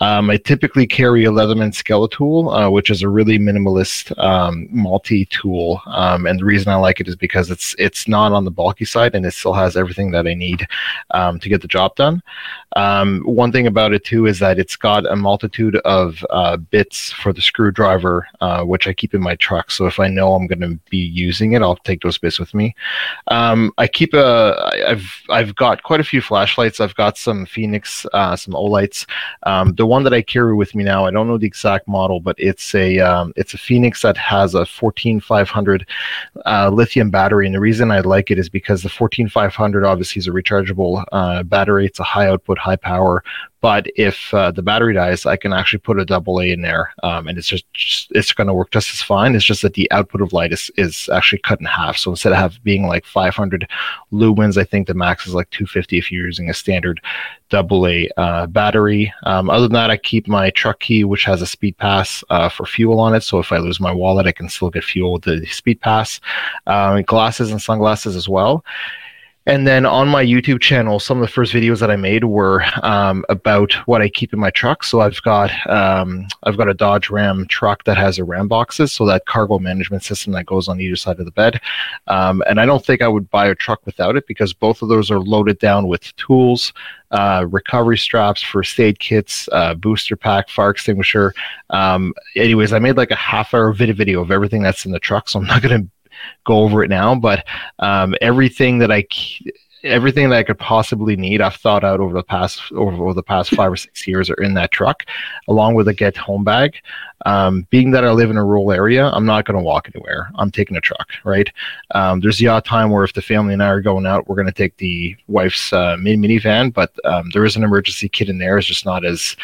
Speaker 4: Um, I typically carry a Leatherman Skeletool, uh, which is a really minimalist um, multi tool, um, and the reason I like it is because it's it's not on the bulky side and it still has everything that I need um, to get the job done. Um, one thing about it too is that it's got a multitude of uh, bits for the screwdriver, uh, which I keep in my truck. So if I know I'm going to be using it, I'll take those bits with me. Um, I keep a. I've I've got quite a few flashlights. I've got some Fenix, uh, some Olights. Um, the one that I carry with me now, I don't know the exact model, but it's a um, it's a Fenix that has a 14500 uh, lithium battery, and the reason I like it is because the 14500 obviously is a rechargeable uh, battery. It's a high output high power. But if uh, the battery dies, I can actually put a double A in there, um, and it's just, just it's going to work just as fine. It's just that the output of light is, is actually cut in half. So instead of have being like 500 lumens, I think the max is like 250 if you're using a standard double A uh, battery. Um, other than that, I keep my truck key, which has a speed pass uh, for fuel on it. So if I lose my wallet, I can still get fuel with the speed pass. Um, glasses and sunglasses as well. And then on my YouTube channel, some of the first videos that I made were um, about what I keep in my truck. So I've got um, I've got a Dodge Ram truck that has a Ram boxes, so that cargo management system that goes on either side of the bed. Um, and I don't think I would buy a truck without it because both of those are loaded down with tools, uh, recovery straps, first aid kits, uh, booster pack, fire extinguisher. Um, anyways, I made like a half hour video of everything that's in the truck, so I'm not going to go over it now, but um, everything that I everything that I could possibly need, I've thought out over the past over, over the past five or six years are in that truck, along with a get home bag. Um, being that I live in a rural area, I'm not going to walk anywhere. I'm taking a truck, right? Um, there's the odd time where if the family and I are going out, we're going to take the wife's uh, mini minivan, but um, there is an emergency kit in there. It's just not as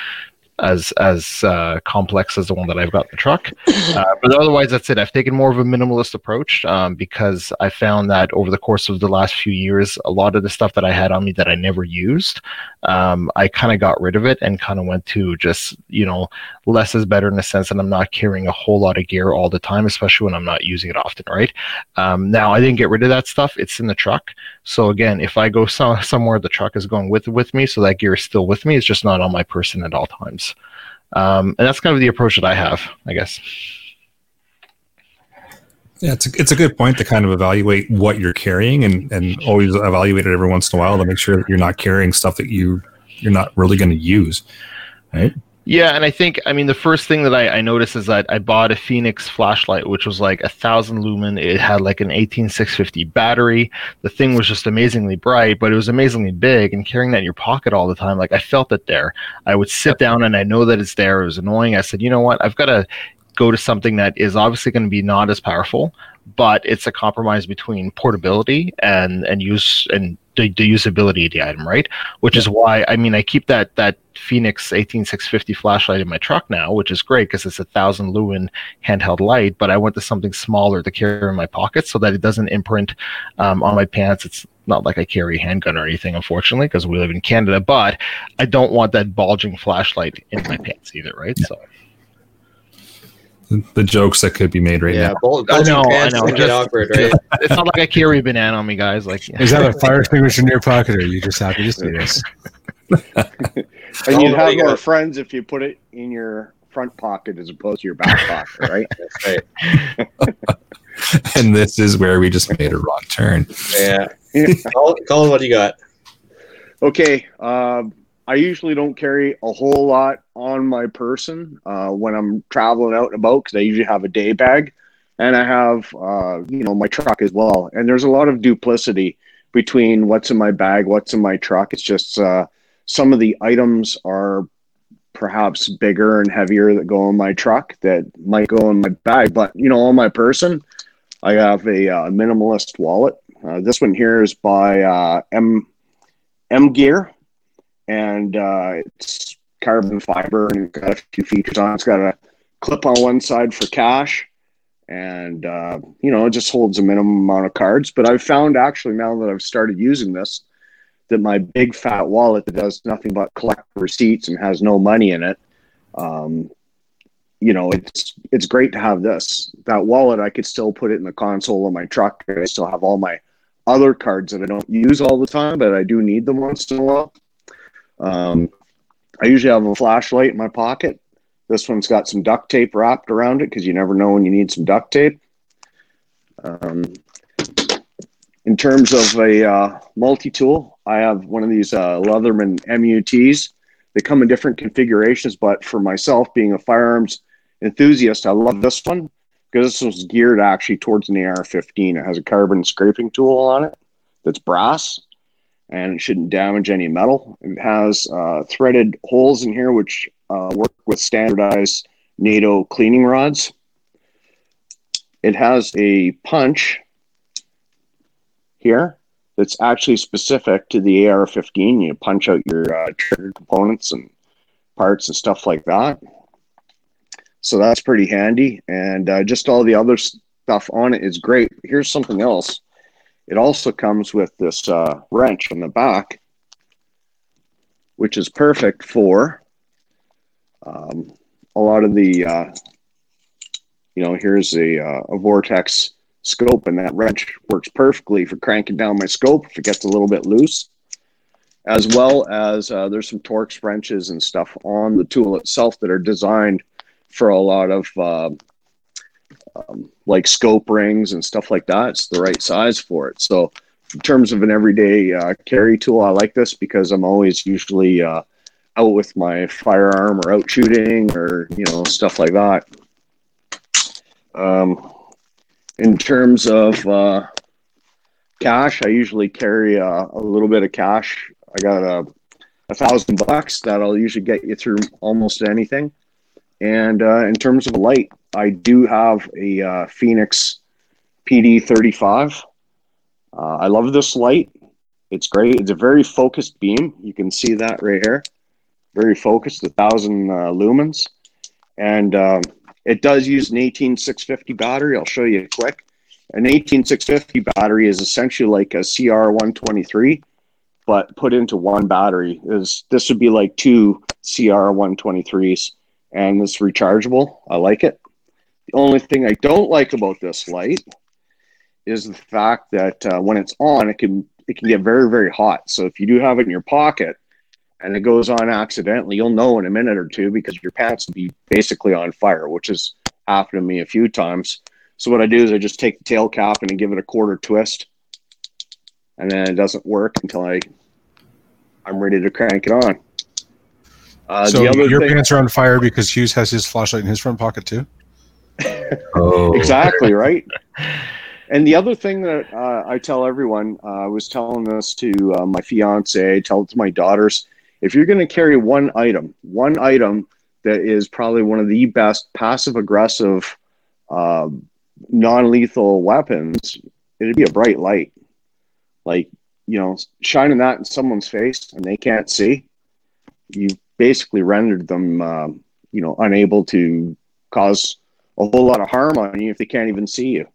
Speaker 4: as as uh, complex as the one that I've got in the truck. Uh, but otherwise, that's it. I've taken more of a minimalist approach um, because I found that over the course of the last few years, a lot of the stuff that I had on me that I never used, um, I kind of got rid of it and kind of went to just you know less is better in the sense that I'm not carrying a whole lot of gear all the time, especially when I'm not using it often. Right um, now, I didn't get rid of that stuff. It's in the truck. So again, if I go so- somewhere, the truck is going with with me, so that gear is still with me. It's just not on my person at all times. Um, and that's kind of the approach that I have, I guess.
Speaker 1: Yeah, it's a, it's a good point to kind of evaluate what you're carrying and, and always evaluate it every once in a while to make sure that you're not carrying stuff that you you're not really going to use, right?
Speaker 4: Yeah, and I think I mean the first thing that I, I, noticed is that I bought a Fenix flashlight, which was like a thousand lumen. It had like an 18650 battery. The thing was just amazingly bright, but it was amazingly big. And carrying that in your pocket all the time, like I felt it there. I would sit down and I know that it's there. It was annoying. I said, you know what? I've got to go to something that is obviously going to be not as powerful, but it's a compromise between portability and and use and the, the usability of the item, right? Which yeah. is why I mean I keep that that Fenix 18650 flashlight in my truck now, which is great because it's a thousand lumen handheld light. But I went to something smaller to carry in my pocket so that it doesn't imprint um, on my pants. It's not like I carry a handgun or anything, unfortunately, because we live in Canada. But I don't want that bulging flashlight in my pants either, right? Yeah. So
Speaker 1: the jokes that could be made right yeah, now. Bul-
Speaker 4: I know, I know. Just, awkward, right? it's not like I carry a banana on me, guys. Like,
Speaker 7: is that a fire extinguisher in your pocket, or are you just happy to see this?
Speaker 6: and you'd have more friends if you put it in your front pocket as opposed to your back pocket, right? right.
Speaker 1: and this is where we just made a wrong turn.
Speaker 2: Yeah. Call Colin, what do you got?
Speaker 6: Okay. Um, I usually don't carry a whole lot on my person uh, when I'm traveling out and about because I usually have a day bag and I have, uh, you know, my truck as well. And there's a lot of duplicity between what's in my bag, what's in my truck. It's just uh, some of the items are perhaps bigger and heavier that go in my truck that might go in my bag. But, you know, on my person, I have a uh, minimalist wallet. Uh, this one here is by uh, M M Gear and uh, it's carbon fiber and it's got a few features on. It's got a clip on one side for cash, and uh, you know it just holds a minimum amount of cards. But I've found actually now that I've started using this that my big fat wallet that does nothing but collect receipts and has no money in it. Um, you know, it's it's great to have this. That wallet, I could still put it in the console of my truck. I still have all my other cards that I don't use all the time, but I do need them once in a while. Um, I usually have a flashlight in my pocket. This one's got some duct tape wrapped around it because you never know when you need some duct tape. Um, in terms of a uh, multi-tool, I have one of these uh, Leatherman MUTs. They come in different configurations, but for myself, being a firearms enthusiast, I love this one because this was geared actually towards an AR-15. It has a carbon scraping tool on it that's brass, and it shouldn't damage any metal. It has uh, threaded holes in here, which uh, work with standardized NATO cleaning rods. It has a punch here that's actually specific to the AR-15. You punch out your uh, trigger components and parts and stuff like that. So that's pretty handy, and uh, just all the other stuff on it is great. Here's something else it also comes with this uh, wrench on the back, which is perfect for um, a lot of the, uh, you know, here's a, uh, a vortex scope, and that wrench works perfectly for cranking down my scope if it gets a little bit loose. As well as uh, there's some Torx wrenches and stuff on the tool itself that are designed for a lot of uh, um, like scope rings and stuff like that. It's the right size for it. So, in terms of an everyday uh, carry tool, I like this because I'm always usually uh, out with my firearm or out shooting or you know stuff like that. Um, in terms of uh, cash, I usually carry a, uh, a, little bit of cash. I got a, a thousand bucks that'll usually get you through almost anything. And uh, in terms of light, I do have a uh, Fenix PD35. Uh, I love this light. It's great. It's a very focused beam. You can see that right here. very focused, a thousand uh, lumens, and um, it does use an 18650 battery. I'll show you quick. An 18650 battery is essentially like a CR123, but put into one battery. Is this would be like two CR123s, and it's rechargeable. I like it. The only thing I don't like about this light is the fact that uh, when it's on, it can it can get very very hot. So if you do have it in your pocket and it goes on accidentally, you'll know in a minute or two because your pants will be basically on fire, which has happened to me a few times. So what I do is I just take the tail cap and I give it a quarter twist, and then it doesn't work until I I'm ready to crank it on.
Speaker 7: Uh, so your thing, pants are on fire because Hughes has his flashlight in his front pocket too.
Speaker 6: oh. exactly right. And the other thing that uh, I tell everyone, uh, I was telling this to uh, my fiance, tell it to my daughters. If you're going to carry one item, one item that is probably one of the best passive aggressive, um, non lethal weapons, it'd be a bright light. Like, you know, shining that in someone's face and they can't see, you basically rendered them, um, you know, unable to cause a whole lot of harm on you if they can't even see you.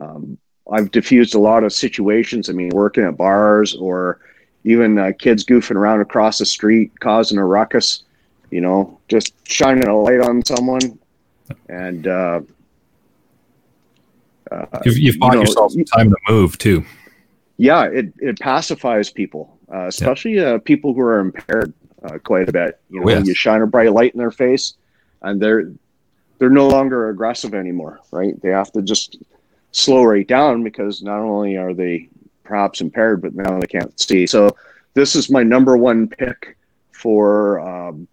Speaker 6: Um, I've diffused a lot of situations. I mean, working at bars or even uh, kids goofing around across the street, causing a ruckus. You know, just shining a light on someone, and uh,
Speaker 1: uh, you've, you've bought you know, yourself some time to move too.
Speaker 6: Yeah, it it pacifies people, uh, especially yeah. Uh, people who are impaired uh, quite a bit. You know, yes. you shine a bright light in their face, and they're they're no longer aggressive anymore, right? They have to just slow right down because not only are they perhaps impaired, but now they can't see. So this is my number one pick for um,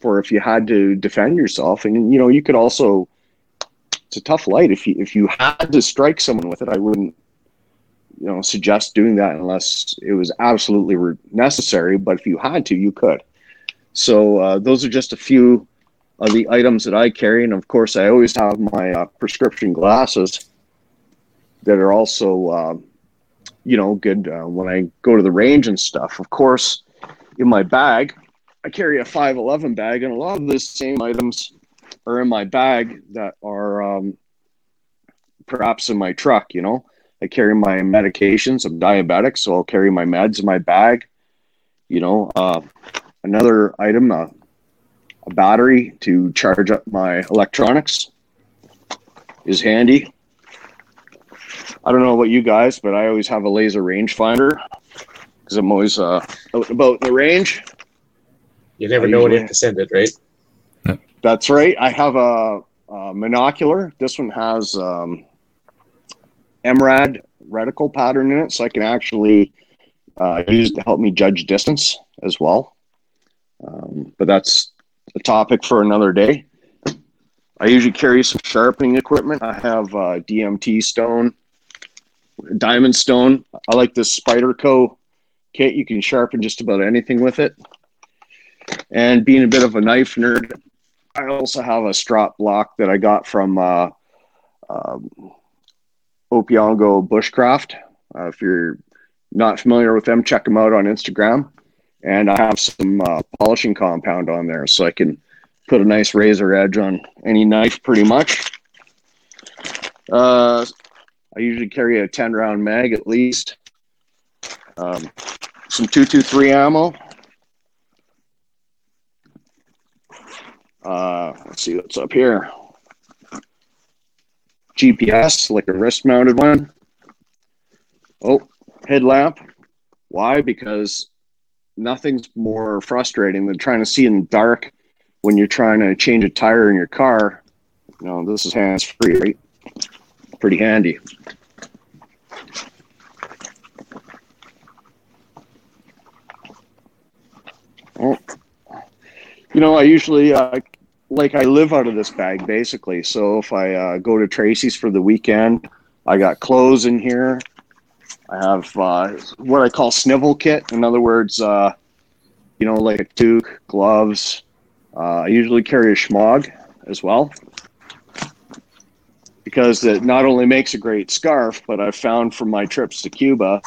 Speaker 6: for if you had to defend yourself, and you know you could also. It's a tough light. If you if you had to strike someone with it, I wouldn't you know suggest doing that unless it was absolutely re- necessary. But if you had to, you could. So uh, those are just a few of the items that I carry, and of course, I always have my uh, prescription glasses that are also, uh, you know, good uh, when I go to the range and stuff. Of course, in my bag, I carry a 511 bag, and a lot of the same items are in my bag that are um, perhaps in my truck. You know, I carry my medications. I'm diabetic, so I'll carry my meds in my bag. You know, uh, another item, uh, a battery to charge up my electronics is handy. I don't know about you guys, but I always have a laser rangefinder because I'm always uh, out about in the range.
Speaker 2: You never I know usually, when you have to send it, right?
Speaker 6: That's right. I have a, a monocular. This one has um, MRAD reticle pattern in it, so I can actually uh, use to help me judge distance as well. Um, but that's a topic for another day. I usually carry some sharpening equipment. I have uh, DMT stone diamond stone. I like this Spyderco kit. You can sharpen just about anything with it. And being a bit of a knife nerd, I also have a strop block that I got from uh, um, Opiongo Bushcraft. Uh, if you're not familiar with them, check them out on Instagram. And I have some uh, polishing compound on there so I can put a nice razor edge on any knife pretty much. Uh, I usually carry a 10 round mag at least. Um, some 223 ammo. Uh, let's see what's up here. GPS, like a wrist mounted one. Oh, headlamp. Why? Because nothing's more frustrating than trying to see in the dark when you're trying to change a tire in your car. You know, this is hands free, right? pretty handy. Well, you know, I usually uh, like I live out of this bag basically. So if I uh, go to Tracy's for the weekend, I got clothes in here. I have uh, what I call snivel kit. In other words, uh, you know, like a toque, gloves. Uh, I usually carry a shemagh as well because it not only makes a great scarf, but I've found from my trips to Cuba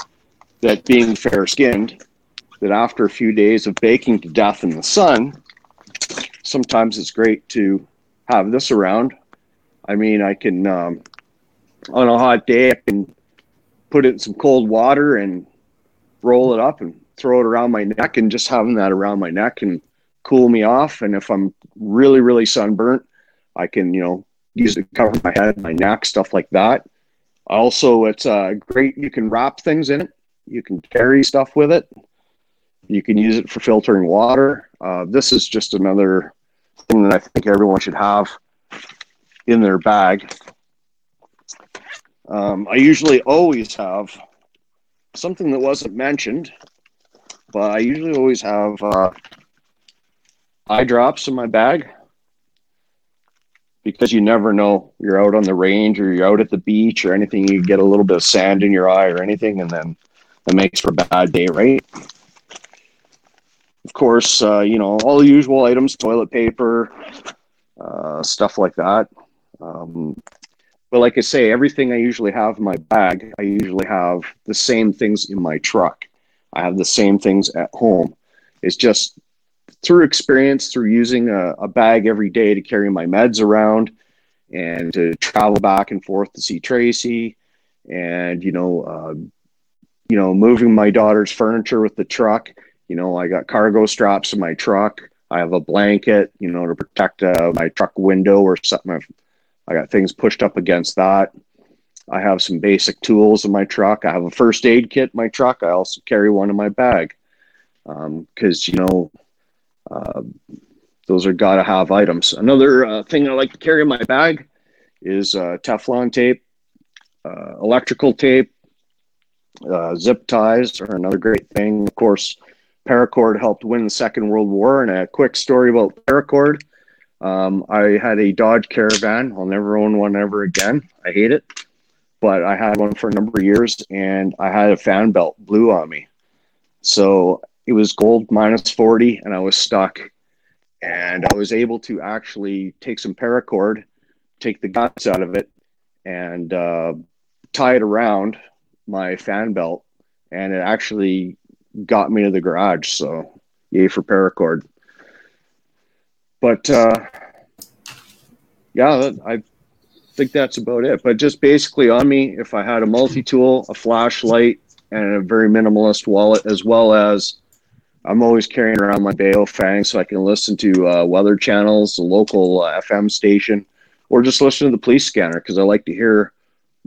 Speaker 6: that being fair skinned, that after a few days of baking to death in the sun, sometimes it's great to have this around. I mean, I can, um, on a hot day, I can put it in some cold water and roll it up and throw it around my neck, and just having that around my neck and cool me off. And if I'm really, really sunburnt, I can, you know, use it to cover my head, my neck, stuff like that. Also, it's uh, great. You can wrap things in it. You can carry stuff with it. You can use it for filtering water. Uh, this is just another thing that I think everyone should have in their bag. Um, I usually always have something that wasn't mentioned, but I usually always have uh, eye drops in my bag because you never know. You're out on the range or you're out at the beach or anything. You get a little bit of sand in your eye or anything, and then that makes for a bad day, right? Of course, uh, you know, all the usual items toilet paper, uh, stuff like that. Um, but like I say, everything I usually have in my bag, I usually have the same things in my truck. I have the same things at home. It's just through experience, through using a, a bag every day to carry my meds around and to travel back and forth to see Tracy and, you know, uh, you know, moving my daughter's furniture with the truck. You know, I got cargo straps in my truck. I have a blanket, you know, to protect uh, my truck window or something. I got things pushed up against that. I have some basic tools in my truck. I have a first aid kit in my truck. I also carry one in my bag because, um, you know, uh, those are got to have items. Another uh, thing I like to carry in my bag is uh, Teflon tape, uh, electrical tape, uh, zip ties are another great thing. Of course, paracord helped win the Second World War. And a quick story about paracord. Um, I had a Dodge Caravan. I'll never own one ever again. I hate it. But I had one for a number of years and I had a fan belt blew on me. So it was gold minus 40 and I was stuck. And I was able to actually take some paracord, take the guts out of it, and uh, tie it around my fan belt. And it actually got me to the garage. So, yay for paracord. But uh, yeah, I think that's about it. But just basically on me, if I had a multi tool, a flashlight, and a very minimalist wallet, as well as I'm always carrying around my Baofeng so I can listen to uh, weather channels, the local uh, FM station, or just listen to the police scanner because I like to hear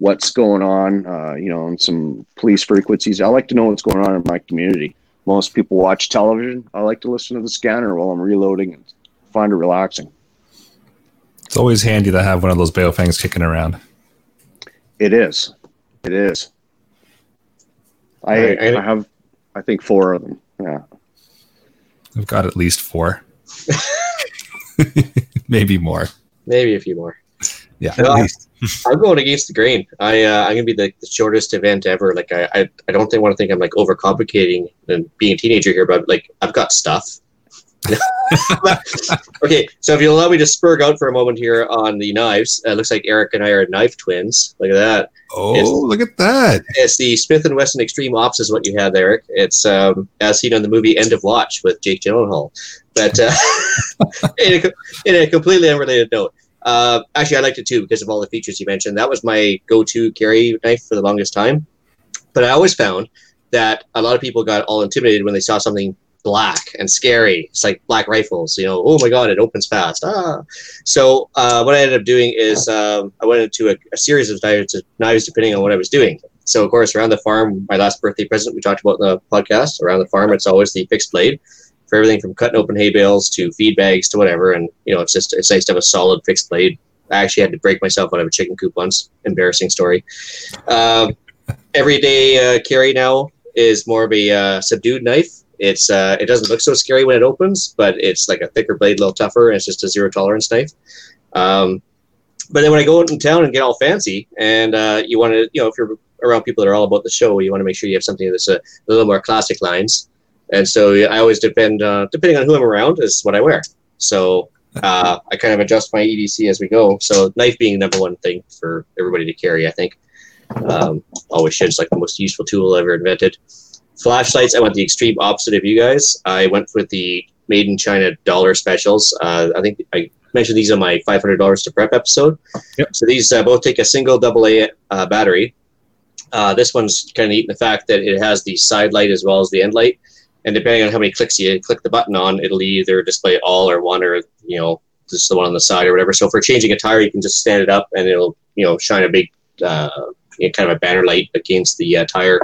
Speaker 6: what's going on, uh, you know, on some police frequencies. I like to know what's going on in my community. Most people watch television. I like to listen to the scanner while I'm reloading and find it relaxing.
Speaker 1: It's always handy to have one of those Baofengs kicking around.
Speaker 6: It is. It is. I, I have, I think, four of them. Yeah.
Speaker 1: I've got at least four. Maybe more.
Speaker 2: Maybe a few more.
Speaker 1: Yeah,
Speaker 2: Well,
Speaker 1: at least.
Speaker 2: I'm going against the grain. I uh, I'm gonna be the, the shortest event ever. Like I I, I don't think want to think I'm like overcomplicating and being a teenager here, but like I've got stuff. okay, so if you allow me to spurg out for a moment here on the knives, it looks like Eric and I are knife twins. Look at that.
Speaker 1: Oh,
Speaker 2: It's-
Speaker 1: look at that.
Speaker 2: It's the Smith and Wesson Extreme Ops is what you have, Eric. It's um, as seen on the movie End of Watch with Jake Gyllenhaal. But uh, in, a, in a completely unrelated note, uh, actually, I liked it too because of all the features you mentioned. That was my go-to carry knife for the longest time. But I always found that a lot of people got all intimidated when they saw something black and scary. It's like black rifles, you know. Oh my god, it opens fast. Ah. So uh, what I ended up doing is um, I went into a, a series of knives, knives depending on what I was doing. So of course, around the farm, my last birthday present we talked about in the podcast. Around the farm, it's always the fixed blade for everything from cutting open hay bales to feed bags to whatever. And you know, it's just it's nice to have a solid fixed blade. I actually had to break myself out of a chicken coop once. Embarrassing story. Um, everyday uh, carry now is more of a uh, subdued knife. It's uh, it doesn't look so scary when it opens, but it's like a thicker blade, a little tougher, and it's just a zero tolerance knife. Um, but then when I go out in town and get all fancy, and uh, you want to, you know, if you're around people that are all about the show, you want to make sure you have something that's a, a little more classic lines. And so yeah, I always depend, uh, depending on who I'm around, is what I wear. So uh, I kind of adjust my EDC as we go. So knife being the number one thing for everybody to carry, I think. Um, always should. It's like the most useful tool ever invented. Flashlights, I went the extreme opposite of you guys. I went with the made in China dollar specials. Uh, I think I mentioned these on my $500 to prep episode.
Speaker 3: Yep.
Speaker 2: So these uh, both take a single double A uh, battery. Uh, this one's kind of neat in the fact that it has the side light as well as the end light. And depending on how many clicks you click the button on, it'll either display all or one or, you know, just the one on the side or whatever. So for changing a tire, you can just stand it up and it'll, you know, shine a big, uh, you know, kind of a banner light against the uh, tire.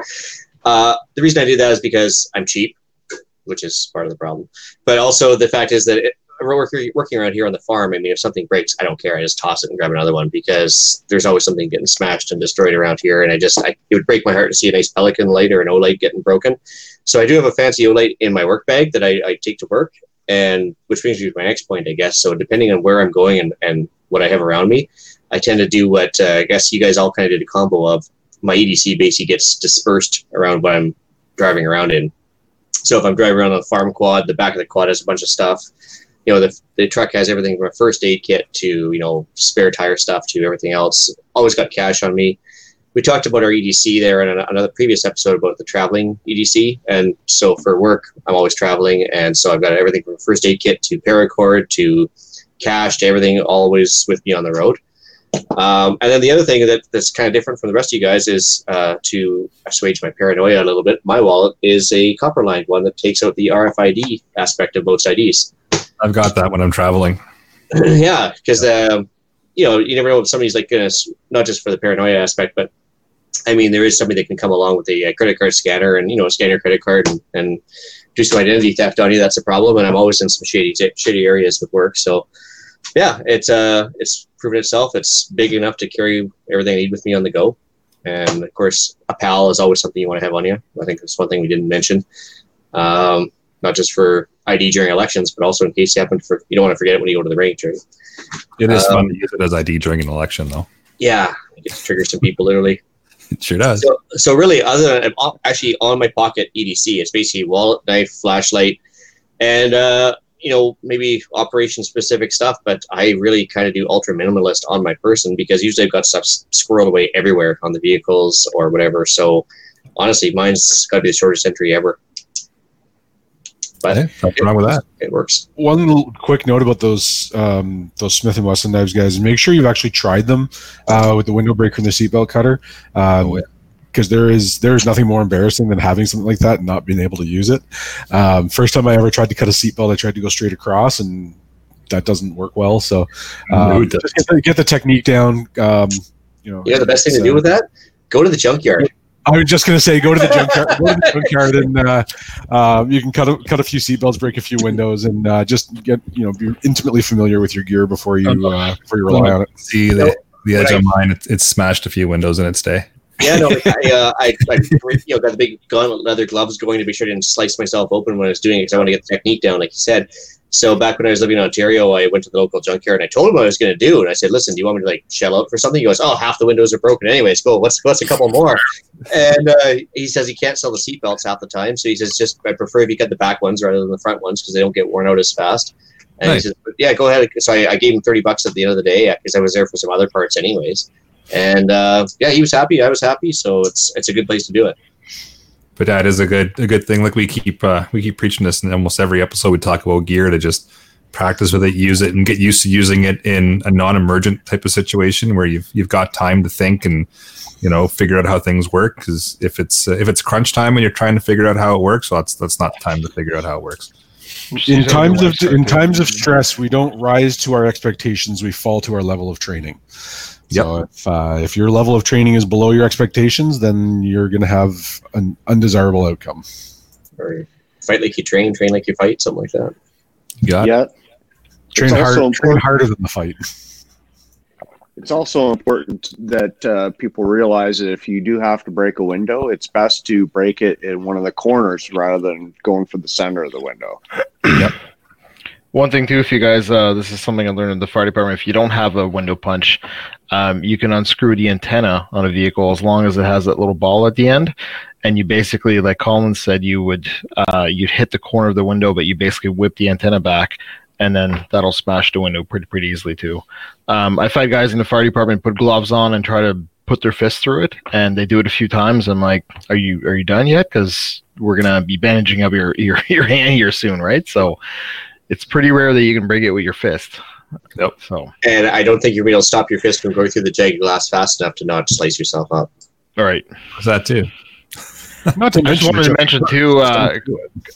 Speaker 2: Uh, the reason I do that is because I'm cheap, which is part of the problem. But also the fact is that it, working, working around here on the farm, I mean, if something breaks, I don't care. I just toss it and grab another one because there's always something getting smashed and destroyed around here. And I just, I, it would break my heart to see a nice Pelican light or an Olight getting broken. So I do have a fancy Olight in my work bag that I, I take to work, and which brings me to my next point, I guess. So depending on where I'm going and, and what I have around me, I tend to do what uh, I guess you guys all kind of did a combo of. My EDC basically gets dispersed around what I'm driving around in. So if I'm driving around on a farm quad, the back of the quad has a bunch of stuff. You know, the, the truck has everything from a first aid kit to, you know, spare tire stuff to everything else. Always got cash on me. We talked about our EDC there in another previous episode about the traveling EDC. And so for work, I'm always traveling. And so I've got everything from a first aid kit to paracord to cash to everything always with me on the road. Um, and then the other thing that, that's kind of different from the rest of you guys is uh, to assuage my paranoia a little bit. My wallet is a copper lined one that takes out the RFID aspect of most IDs.
Speaker 1: I've got that when I'm traveling.
Speaker 2: yeah, because um, you know you never know if somebody's like gonna not just for the paranoia aspect, but I mean there is somebody that can come along with a, credit card scanner and you know scan your credit card and, and do some identity theft on you. That's a problem, and I'm always in some shady shady areas with work. So yeah, it's uh it's proven itself. It's big enough to carry everything I need with me on the go. And of course, a PAL is always something you want to have on you. I think that's one thing we didn't mention. Um, not just for ID during elections, but also in case you happen to, you don't want to forget it when you go to the range, right?
Speaker 1: It is
Speaker 2: Um,
Speaker 1: fun to use it as ID during an election, though.
Speaker 2: Yeah, get to some people literally.
Speaker 1: It sure does.
Speaker 2: So, so really, other than actually on my pocket EDC, it's basically wallet, knife, flashlight, and uh, you know maybe operation specific stuff. But I really kind of do ultra minimalist on my person because usually I've got stuff squirreled away everywhere on the vehicles or whatever. So honestly, mine's got to be the shortest entry ever. But
Speaker 1: Hey, nothing wrong with that.
Speaker 2: it works.
Speaker 7: One quick note about those um, those Smith and Wesson knives, guys. Make sure you've actually tried them uh, with the window breaker and the seatbelt cutter, um,
Speaker 1: Oh, yeah.
Speaker 7: because there is there is nothing more embarrassing than having something like that and not being able to use it. Um, first time I ever tried to cut a seatbelt, I tried to go straight across, and that doesn't work well. So um,
Speaker 1: does?
Speaker 7: just get the, get the technique down. Um, you know,
Speaker 2: You know the best thing to do with that? Go to the junkyard.
Speaker 7: I was just going to say, go to the junkyard, go to the junkyard, and uh, uh, you can cut a, cut a few seatbelts, break a few windows, and uh, just get you know be intimately familiar with your gear before you uh, before you rely on it.
Speaker 1: See the, the edge
Speaker 2: Right.
Speaker 1: of mine, it, it's smashed a few windows in its day.
Speaker 2: Yeah, no, I, uh, I, I, you know, got the big gauntlet leather gloves going to be sure I didn't slice myself open when I was doing it because I want to get the technique down, like you said. So back when I was living in Ontario, I went to the local junkyard and I told him what I was going to do, and I said, "Listen, do you want me to like shell out for something?" He goes, "Oh, half the windows are broken, anyways. Go, what's what's a couple more?" And uh, he says he can't sell the seatbelts half the time, so he says, "Just I prefer if you cut the back ones rather than the front ones because they don't get worn out as fast." And
Speaker 1: Nice.
Speaker 2: he says, "Yeah, go ahead." So I, I gave him thirty bucks at the end of the day because I was there for some other parts, anyways. And uh, yeah, he was happy. I was happy. So it's it's a good place to do it.
Speaker 1: But that is a good a good thing. Like we keep uh, we keep preaching this in almost every episode. We talk about gear to just practice with it, use it, and get used to using it in a non-emergent type of situation where you've you've got time to think and you know figure out how things work. Because if it's uh, if it's crunch time and you're trying to figure out how it works, well, that's that's not time to figure out how it works.
Speaker 7: In times of in times of stress, we don't rise to our expectations; we fall to our level of training. So if uh, if your level of training is below your expectations, then you're going to have an undesirable outcome.
Speaker 2: Or fight like you train, train like you fight, something like that.
Speaker 1: You got it?
Speaker 6: Yeah,
Speaker 7: Train
Speaker 6: also
Speaker 7: hard, train harder than the fight.
Speaker 6: it's also important that uh, people realize that if you do have to break a window, it's best to break it in one of the corners rather than going for the center of the window.
Speaker 4: One thing too, if you guys, uh, this is something I learned in the fire department. If you don't have a window punch, um, you can unscrew the antenna on a vehicle as long as it has that little ball at the end, and you basically, like Colin said, you would uh, you'd hit the corner of the window, but you basically whip the antenna back, and then that'll smash the window pretty pretty easily too. Um, I've had guys in the fire department put gloves on and try to put their fist through it, and they do it a few times. I'm like, are you are you done yet? Because we're gonna be bandaging up your your your hand here soon, right? So it's pretty rare that you can break it with your fist.
Speaker 2: Yep.
Speaker 4: So
Speaker 2: And I don't think you're going to stop your fist from going through the jagged glass fast enough to not slice yourself up.
Speaker 4: all right.
Speaker 1: What's that too?
Speaker 7: Not to
Speaker 4: I just wanted to mention too. Uh,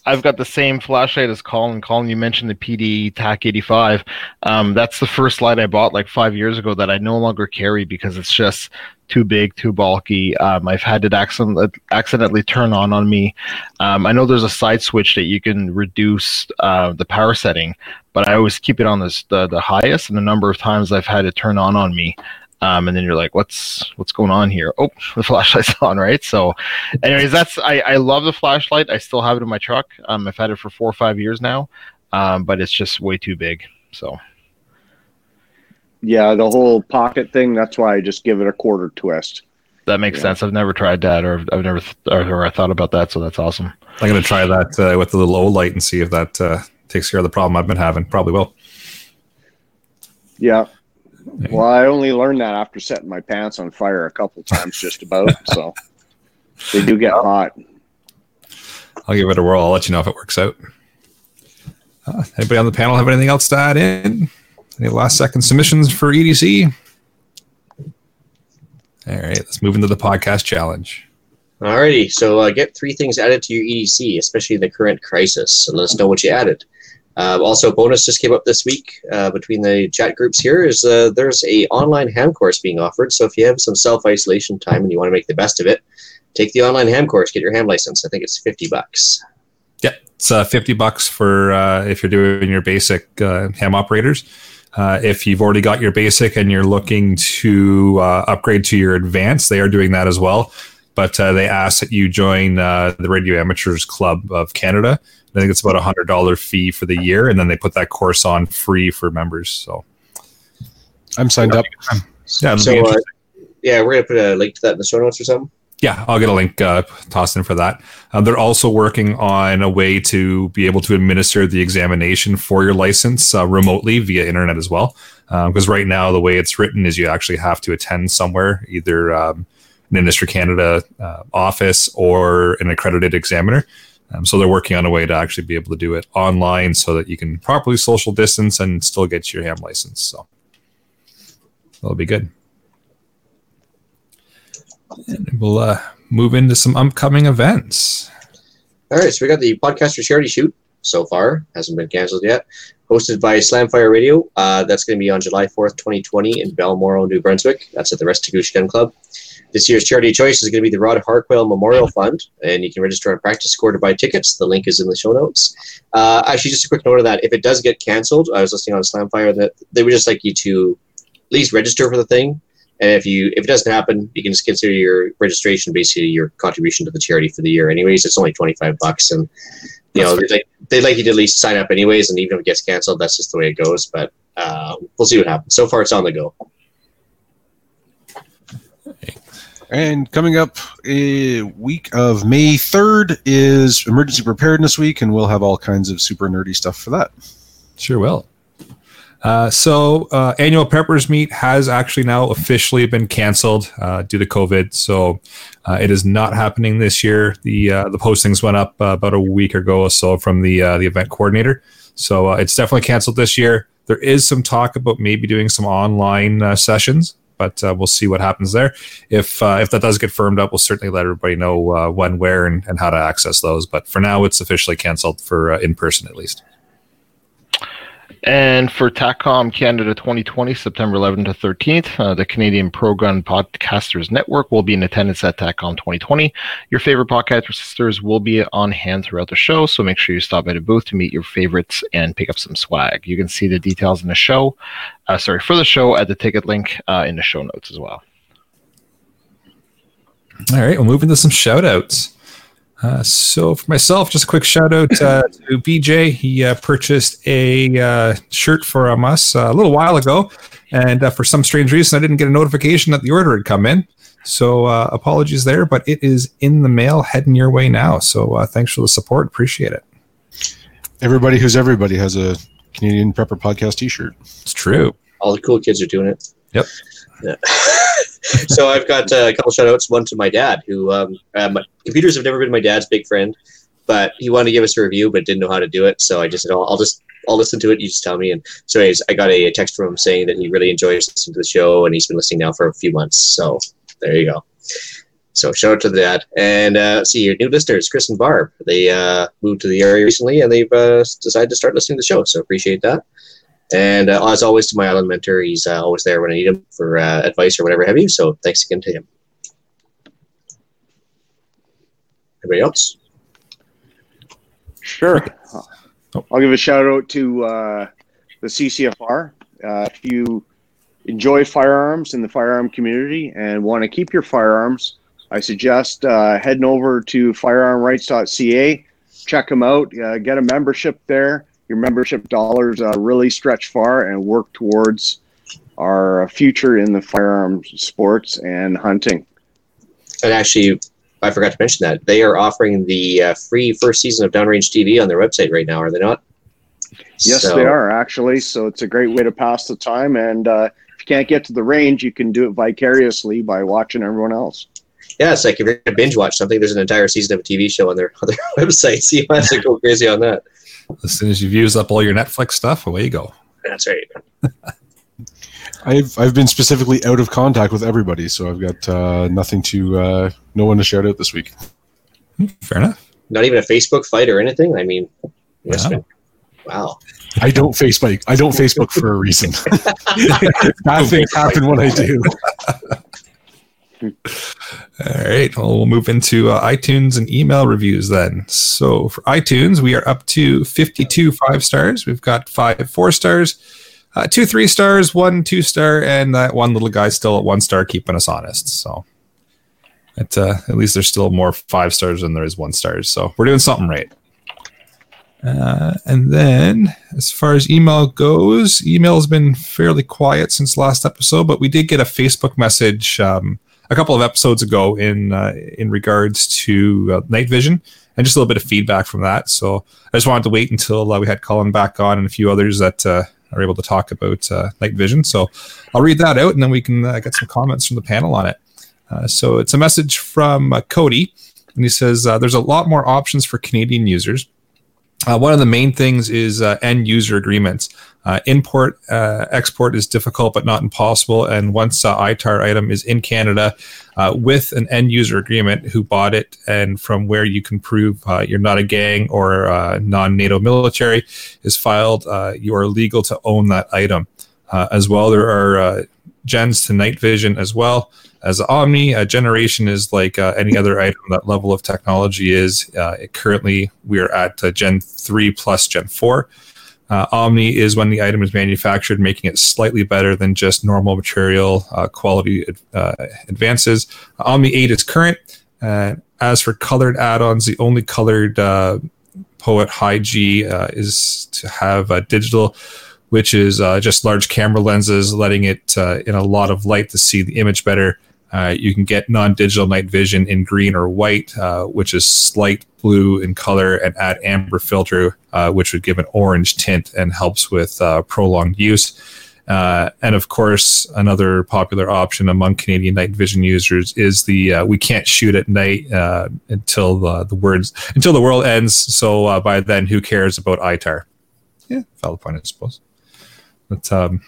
Speaker 4: I've got the same flashlight as Colin. Colin, you mentioned the PD TAC 85. Um, that's the first light I bought like five years ago that I no longer carry because it's just too big, too bulky. Um, I've had it accident- accidentally turn on on me. Um, I know there's a side switch that you can reduce uh, the power setting, but I always keep it on this, the the highest. And the number of times I've had it turn on on me. Um, and then you're like, what's what's going on here? Oh, the flashlight's on, right? So, anyways, that's I, I love the flashlight. I still have it in my truck. Um, I've had it for four or five years now, um, but it's just way too big. So
Speaker 6: Yeah, the whole pocket thing. That's why I just give it a quarter twist.
Speaker 4: that makes
Speaker 6: Yeah.
Speaker 4: sense. I've never tried that, or I've never th- or, or I thought about that. So that's awesome.
Speaker 1: I'm gonna try that uh, with the little Olight and see if that uh, takes care of the problem I've been having. Probably will.
Speaker 6: Yeah. Well, I only learned that after setting my pants on fire a couple times, just about. So they do get hot.
Speaker 1: I'll give it a whirl. I'll let you know if it works out. Uh, anybody on the panel have anything else to add in? Any last second submissions for EDC? All right, let's move into the podcast challenge.
Speaker 2: Alrighty, so uh, get three things added to your EDC, especially in the current crisis, and let us know what you added. Uh, also, a bonus just came up this week uh, between the chat groups here is uh, there's a online ham course being offered. So if you have some self isolation time and you want to make the best of it, take the online ham course, get your ham license. I think it's fifty bucks.
Speaker 1: Yeah, it's uh, 50 bucks for uh, if you're doing your basic uh, ham operators. Uh, if you've already got your basic and you're looking to uh, upgrade to your advanced, they are doing that as well. But uh, they ask that you join uh, the Radio Amateurs Club of Canada. I think it's about a hundred dollar fee for the year, and then they put that course on free for members. So
Speaker 7: I'm signed up.
Speaker 1: yeah,
Speaker 2: So uh, yeah, we're gonna put a link to that in the show notes or something.
Speaker 1: Yeah, I'll get a link uh, tossed in for that. Uh, they're also working on a way to be able to administer the examination for your license uh, remotely via internet as well. Because right now, the way it's written is you actually have to attend somewhere, either um, an Industry Canada uh, office or an accredited examiner. Um, so they're working on a way to actually be able to do it online so that you can properly social distance and still get your ham license. So that'll be good. And we'll uh, move into some upcoming events.
Speaker 2: All right, so we got the podcaster charity shoot so far, hasn't been canceled yet. Hosted by Slamfire Radio. Uh, that's going to be on July 4th, 2020, in Balmoral, New Brunswick. That's at the Restigouche Gun Club. This year's charity choice is going to be the Rod Harquail Memorial Fund, and you can register on PractiScore to buy tickets. The link is in the show notes. Uh, actually, just a quick note of that: if it does get canceled, I was listening on Slamfire that they would just like you to at least register for the thing. And if you if it doesn't happen, you can just consider your registration basically your contribution to the charity for the year. Anyways, it's only twenty five bucks, and you know they'd like, they'd like you to at least sign up anyways. And even if it gets canceled, that's just the way it goes. But uh, we'll see what happens. So far, it's on the go.
Speaker 7: And coming up a week of May 3rd is Emergency Preparedness Week, and we'll have all kinds of super nerdy stuff for that.
Speaker 1: Sure will. Uh, so, uh, annual preppers meet has actually now officially been canceled uh, due to COVID. So, uh, it is not happening this year. The uh, the postings went up about a week ago or so from the the event coordinator. So, it's definitely canceled this year. There is some talk about maybe doing some online sessions, but we'll see what happens there. If if that does get firmed up, we'll certainly let everybody know when, where, and, and how to access those. But for now, it's officially canceled for in person at least.
Speaker 4: And for TACCOM Canada 2020, September 11th to 13th, uh, the Canadian Pro Gun Podcasters Network will be in attendance at TACCOM 2020. Your favorite podcasters will be on hand throughout the show, so make sure you stop by the booth to meet your favorites and pick up some swag. You can see the details in the show, uh, sorry, for the show at the ticket link uh, in the show notes as well.
Speaker 1: All right, we'll move into some shout outs. Uh, so for myself, just a quick shout out uh, to BJ. He uh, purchased a uh, shirt from us uh, a little while ago, and uh, for some strange reason, I didn't get a notification that the order had come in. So uh, apologies there, but it is in the mail, heading your way now. So uh, thanks for the support, appreciate it.
Speaker 7: Everybody who's everybody has a Canadian Prepper Podcast t shirt.
Speaker 1: It's true.
Speaker 2: All the cool kids are doing it.
Speaker 1: Yep.
Speaker 2: Yeah. so I've got uh, a couple shout outs. One to my dad, who um, um, computers have never been my dad's big friend, but he wanted to give us a review, but didn't know how to do it. So I just said, I'll, I'll just I'll listen to it. You just tell me. And so, anyways, I got a text from him saying that he really enjoys listening to the show, and he's been listening now for a few months. So there you go. So shout out to that. And uh, see your new listeners, Chris and Barb. They uh, moved to the area recently, and they've uh, decided to start listening to the show. So appreciate that. And uh, as always, to my island mentor, he's uh, always there when I need him for uh, advice or whatever have you. So thanks again to him. Anybody else?
Speaker 6: Sure. I'll give a shout out to uh, the CCFR. Uh, if you enjoy firearms in the firearm community and want to keep your firearms, I suggest uh, heading over to firearmrights.ca. Check them out. Uh, get a membership there. Your membership dollars uh, really stretch far and work towards our future in the firearm sports and hunting.
Speaker 2: And actually, I forgot to mention that they are offering the uh, free first season of Downrange TV on their website right now. Are they not?
Speaker 6: Yes,
Speaker 2: So-
Speaker 6: they are actually. So it's a great way to pass the time. And uh, if you can't get to the range, you can do it vicariously by watching everyone else.
Speaker 2: Yeah, it's like if you're gonna binge watch something, there's an entire season of a TV show on their on their website. So you might have to go crazy on that.
Speaker 1: As soon as you've used up all your Netflix stuff, away you go.
Speaker 2: That's right.
Speaker 7: I've I've been specifically out of contact with everybody, so I've got uh, nothing to uh, no one to shout out this week.
Speaker 1: Fair enough.
Speaker 2: Not even a Facebook fight or anything. I mean, yes,
Speaker 1: Wow.
Speaker 2: wow.
Speaker 7: I don't Facebook. I don't Facebook for a reason. Bad things happen when I do.
Speaker 1: All right. Well, we'll move into uh, iTunes and email reviews then. So for iTunes, we are up to 52 five stars. We've got five four stars, uh, two three stars, one two star, and that one little guy still at one star, keeping us honest. So at, uh, at least there's still more five stars than there is one stars. So we're doing something right. Uh, and then, as far as email goes, email has been fairly quiet since last episode, but we did get a Facebook message um, a couple of episodes ago in uh, in regards to uh, night vision and just a little bit of feedback from that. So I just wanted to wait until uh, we had Colin back on and a few others that uh, are able to talk about uh, night vision. So I'll read that out and then we can uh, get some comments from the panel on it. So it's a message from Cody, and he says there's a lot more options for Canadian users. Uh, one of the main things is uh, end user agreements. Uh, import, uh, export is difficult but not impossible. And once uh, ITAR item is in Canada uh, with an end user agreement, who bought it and from where you can prove uh, you're not a gang or uh, non NATO military is filed, uh, you are legal to own that item. As well, there are gens to night vision as well as Omni. A generation is like uh, any other item that level of technology is. Uh, currently, we are at uh, Gen 3 plus Gen 4. Uh, Omni is when the item is manufactured, making it slightly better than just normal material uh, quality uh, advances. Omni 8 is current. Uh, as for colored add ons, the only colored uh, Poet High G uh, is to have a digital which is just large camera lenses, letting it in a lot of light to see the image better. Uh, you can get non-digital night vision in green or white, uh, which is slight blue in color, and add amber filter, uh, which would give an orange tint and helps with uh, prolonged use. Uh, and of course, another popular option among Canadian night vision users is the uh, "we can't shoot at night uh, until the, the words until the world ends." So uh, by then, who cares about ITAR? Yeah, valid point, I suppose. But um,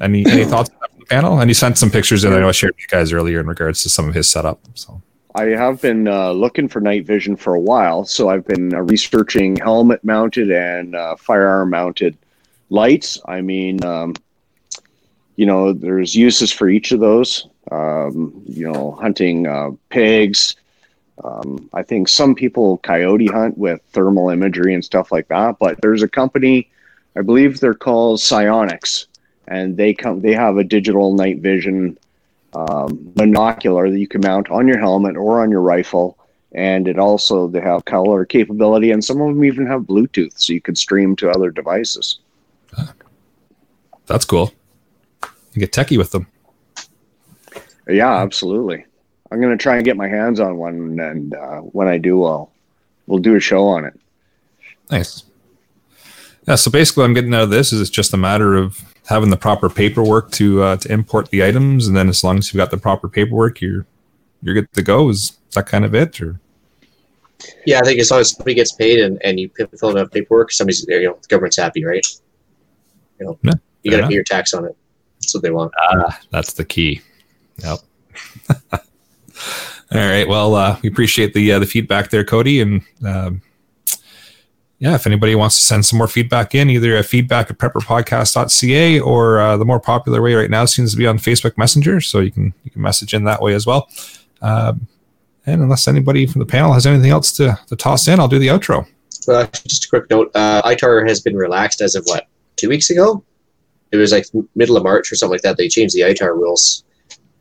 Speaker 1: any any thoughts panel? And he sent some pictures in. I know I shared with you guys earlier in regards to some of his setup. So
Speaker 6: I have been uh, looking for night vision for a while, so I've been uh, researching helmet mounted and uh, firearm mounted lights. I mean, um, you know, there's uses for each of those. Um, you know, hunting uh, pigs. Um, I think some people coyote hunt with thermal imagery and stuff like that. But there's a company, I believe they're called SiOnyx, and they come. They have a digital night vision um, binocular that you can mount on your helmet or on your rifle. And it also they have color capability, and some of them even have Bluetooth, so you can stream to other devices.
Speaker 1: that's cool. You get techie with them.
Speaker 6: Yeah, absolutely. I'm gonna try and get my hands on one, and uh, when I do, I'll we'll do a show on it.
Speaker 1: Nice. Yeah. So basically, what I'm getting out of this is it's just a matter of having the proper paperwork to uh, to import the items, and then as long as you've got the proper paperwork, you're you're good to go. Is that kind of it, or
Speaker 2: Yeah, I think as long as somebody gets paid and, and you fill enough paperwork, somebody's you know the government's happy, right? You know,
Speaker 1: Yeah,
Speaker 2: you got to pay your tax on it. That's what they want.
Speaker 1: Ah, that's the key? Yep. All right. Well, uh, we appreciate the uh, the feedback there, Cody, and um, yeah, if anybody wants to send some more feedback in, either a feedback at prepperpodcast.ca or uh, the more popular way right now seems to be on Facebook Messenger, so you can you can message in that way as well. Um, and unless anybody from the panel has anything else to, to toss in, I'll do the outro.
Speaker 2: Uh, just a quick note: uh, ITAR has been relaxed as of what two weeks ago. It was like middle of March or something like that. They changed the ITAR rules.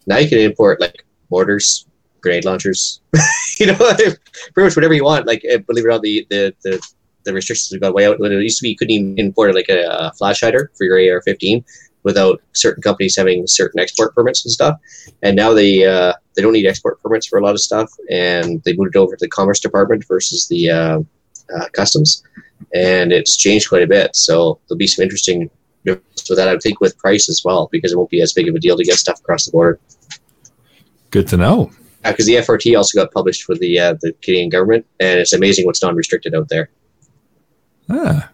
Speaker 2: Now you can import like mortars, grenade launchers, you know, pretty much whatever you want. Like uh, believe it or not, the the the, the restrictions have gone way out. It used to be, you couldn't even import like a, a flash hider for your AR-15 without certain companies having certain export permits and stuff. And now they uh, they don't need export permits for a lot of stuff, and they moved it over to the Commerce Department versus the uh, uh, Customs, and it's changed quite a bit. So there'll be some interesting differences with that. I would think with price as well, because it won't be as big of a deal to get stuff across the border.
Speaker 1: Good to know.
Speaker 2: Because the FRT also got published for the uh, the Canadian government, and it's amazing what's non-restricted out there.
Speaker 1: Ah,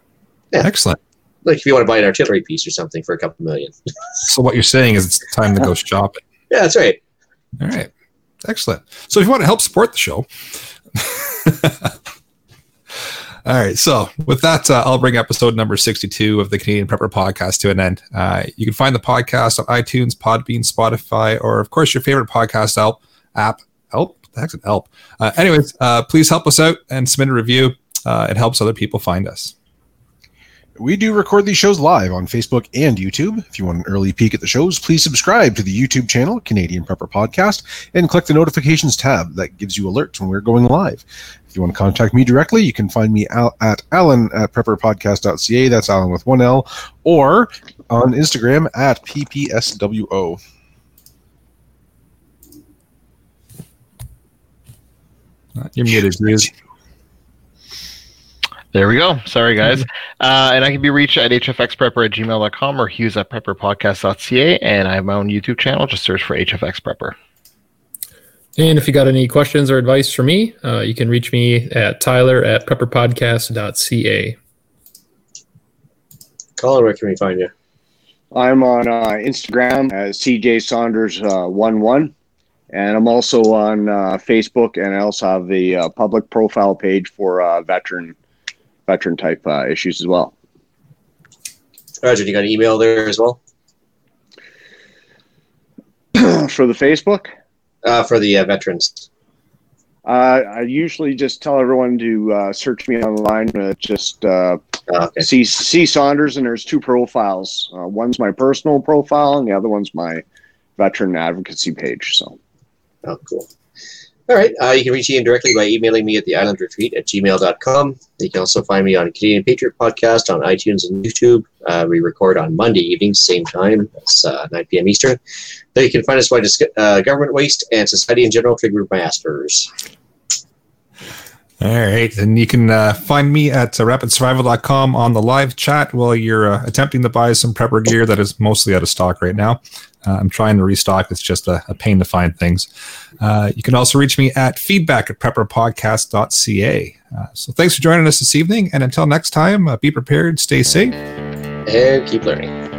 Speaker 2: Yeah.
Speaker 1: excellent.
Speaker 2: Like if you want to buy an artillery piece or something for a couple million.
Speaker 1: So what you're saying is it's time to go shopping.
Speaker 2: Yeah, that's right.
Speaker 1: All right. Excellent. So if you want to help support the show. All right. So with that, uh, I'll bring episode number 62 of the Canadian Prepper podcast to an end. Uh, you can find the podcast on iTunes, Podbean, Spotify, or of course your favorite podcast help app. Help? Heck's an help? Uh, anyways, uh, please help us out and submit a review. Uh, it helps other people find us.
Speaker 7: We do record these shows live on Facebook and YouTube. If you want an early peek at the shows, please subscribe to the YouTube channel, Canadian Prepper Podcast, and click the notifications tab that gives you alerts when we're going live. If you want to contact me directly, you can find me al- at alan at prepperpodcast.ca. That's Alan with one L, or on Instagram at PPSWO.
Speaker 1: You're muted, Hughes.
Speaker 4: There we go. Sorry, guys. Uh, and I can be reached at hfxprepper at gmail.com or hughes at prepperpodcast.ca. And I have my own YouTube channel. Just search for HFX Prepper.
Speaker 5: And if you got any questions or advice for me, uh, you can reach me at tyler at prepperpodcast.ca.
Speaker 2: Colin, where can we find you?
Speaker 6: I'm on uh, Instagram as CJ Saunders uh, one one, and I'm also on uh, Facebook, and I also have the uh, public profile page for uh, veteran veteran type uh, issues as well.
Speaker 2: Roger, you got an email there as well
Speaker 6: for the Facebook,
Speaker 2: uh, for the uh, veterans.
Speaker 6: uh, I usually just tell everyone to uh, search me online. Uh, just uh,
Speaker 2: Uh, okay.
Speaker 6: see see Saunders, and there's two profiles. Uh, one's my personal profile, and the other one's my veteran advocacy page. So.
Speaker 2: Oh, cool. All right. Uh, you can reach Ian directly by emailing me at the island retreat at gmail.com. You can also find me on Canadian Patriot Podcast on iTunes and YouTube. Uh, we record on Monday evenings, same time. It's uh, 9 p.m. Eastern. There you can find us by dis- uh, government waste and society in general triggered by.
Speaker 1: All right. And you can uh, find me at uh, rapidsurvival.com on the live chat while you're uh, attempting to buy some prepper gear that is mostly out of stock right now. Uh, I'm trying to restock. It's just a, a pain to find things. Uh, you can also reach me at feedback at prepperpodcast.ca. Uh, so thanks for joining us this evening. And until next time, uh, be prepared, stay safe.
Speaker 2: And keep learning.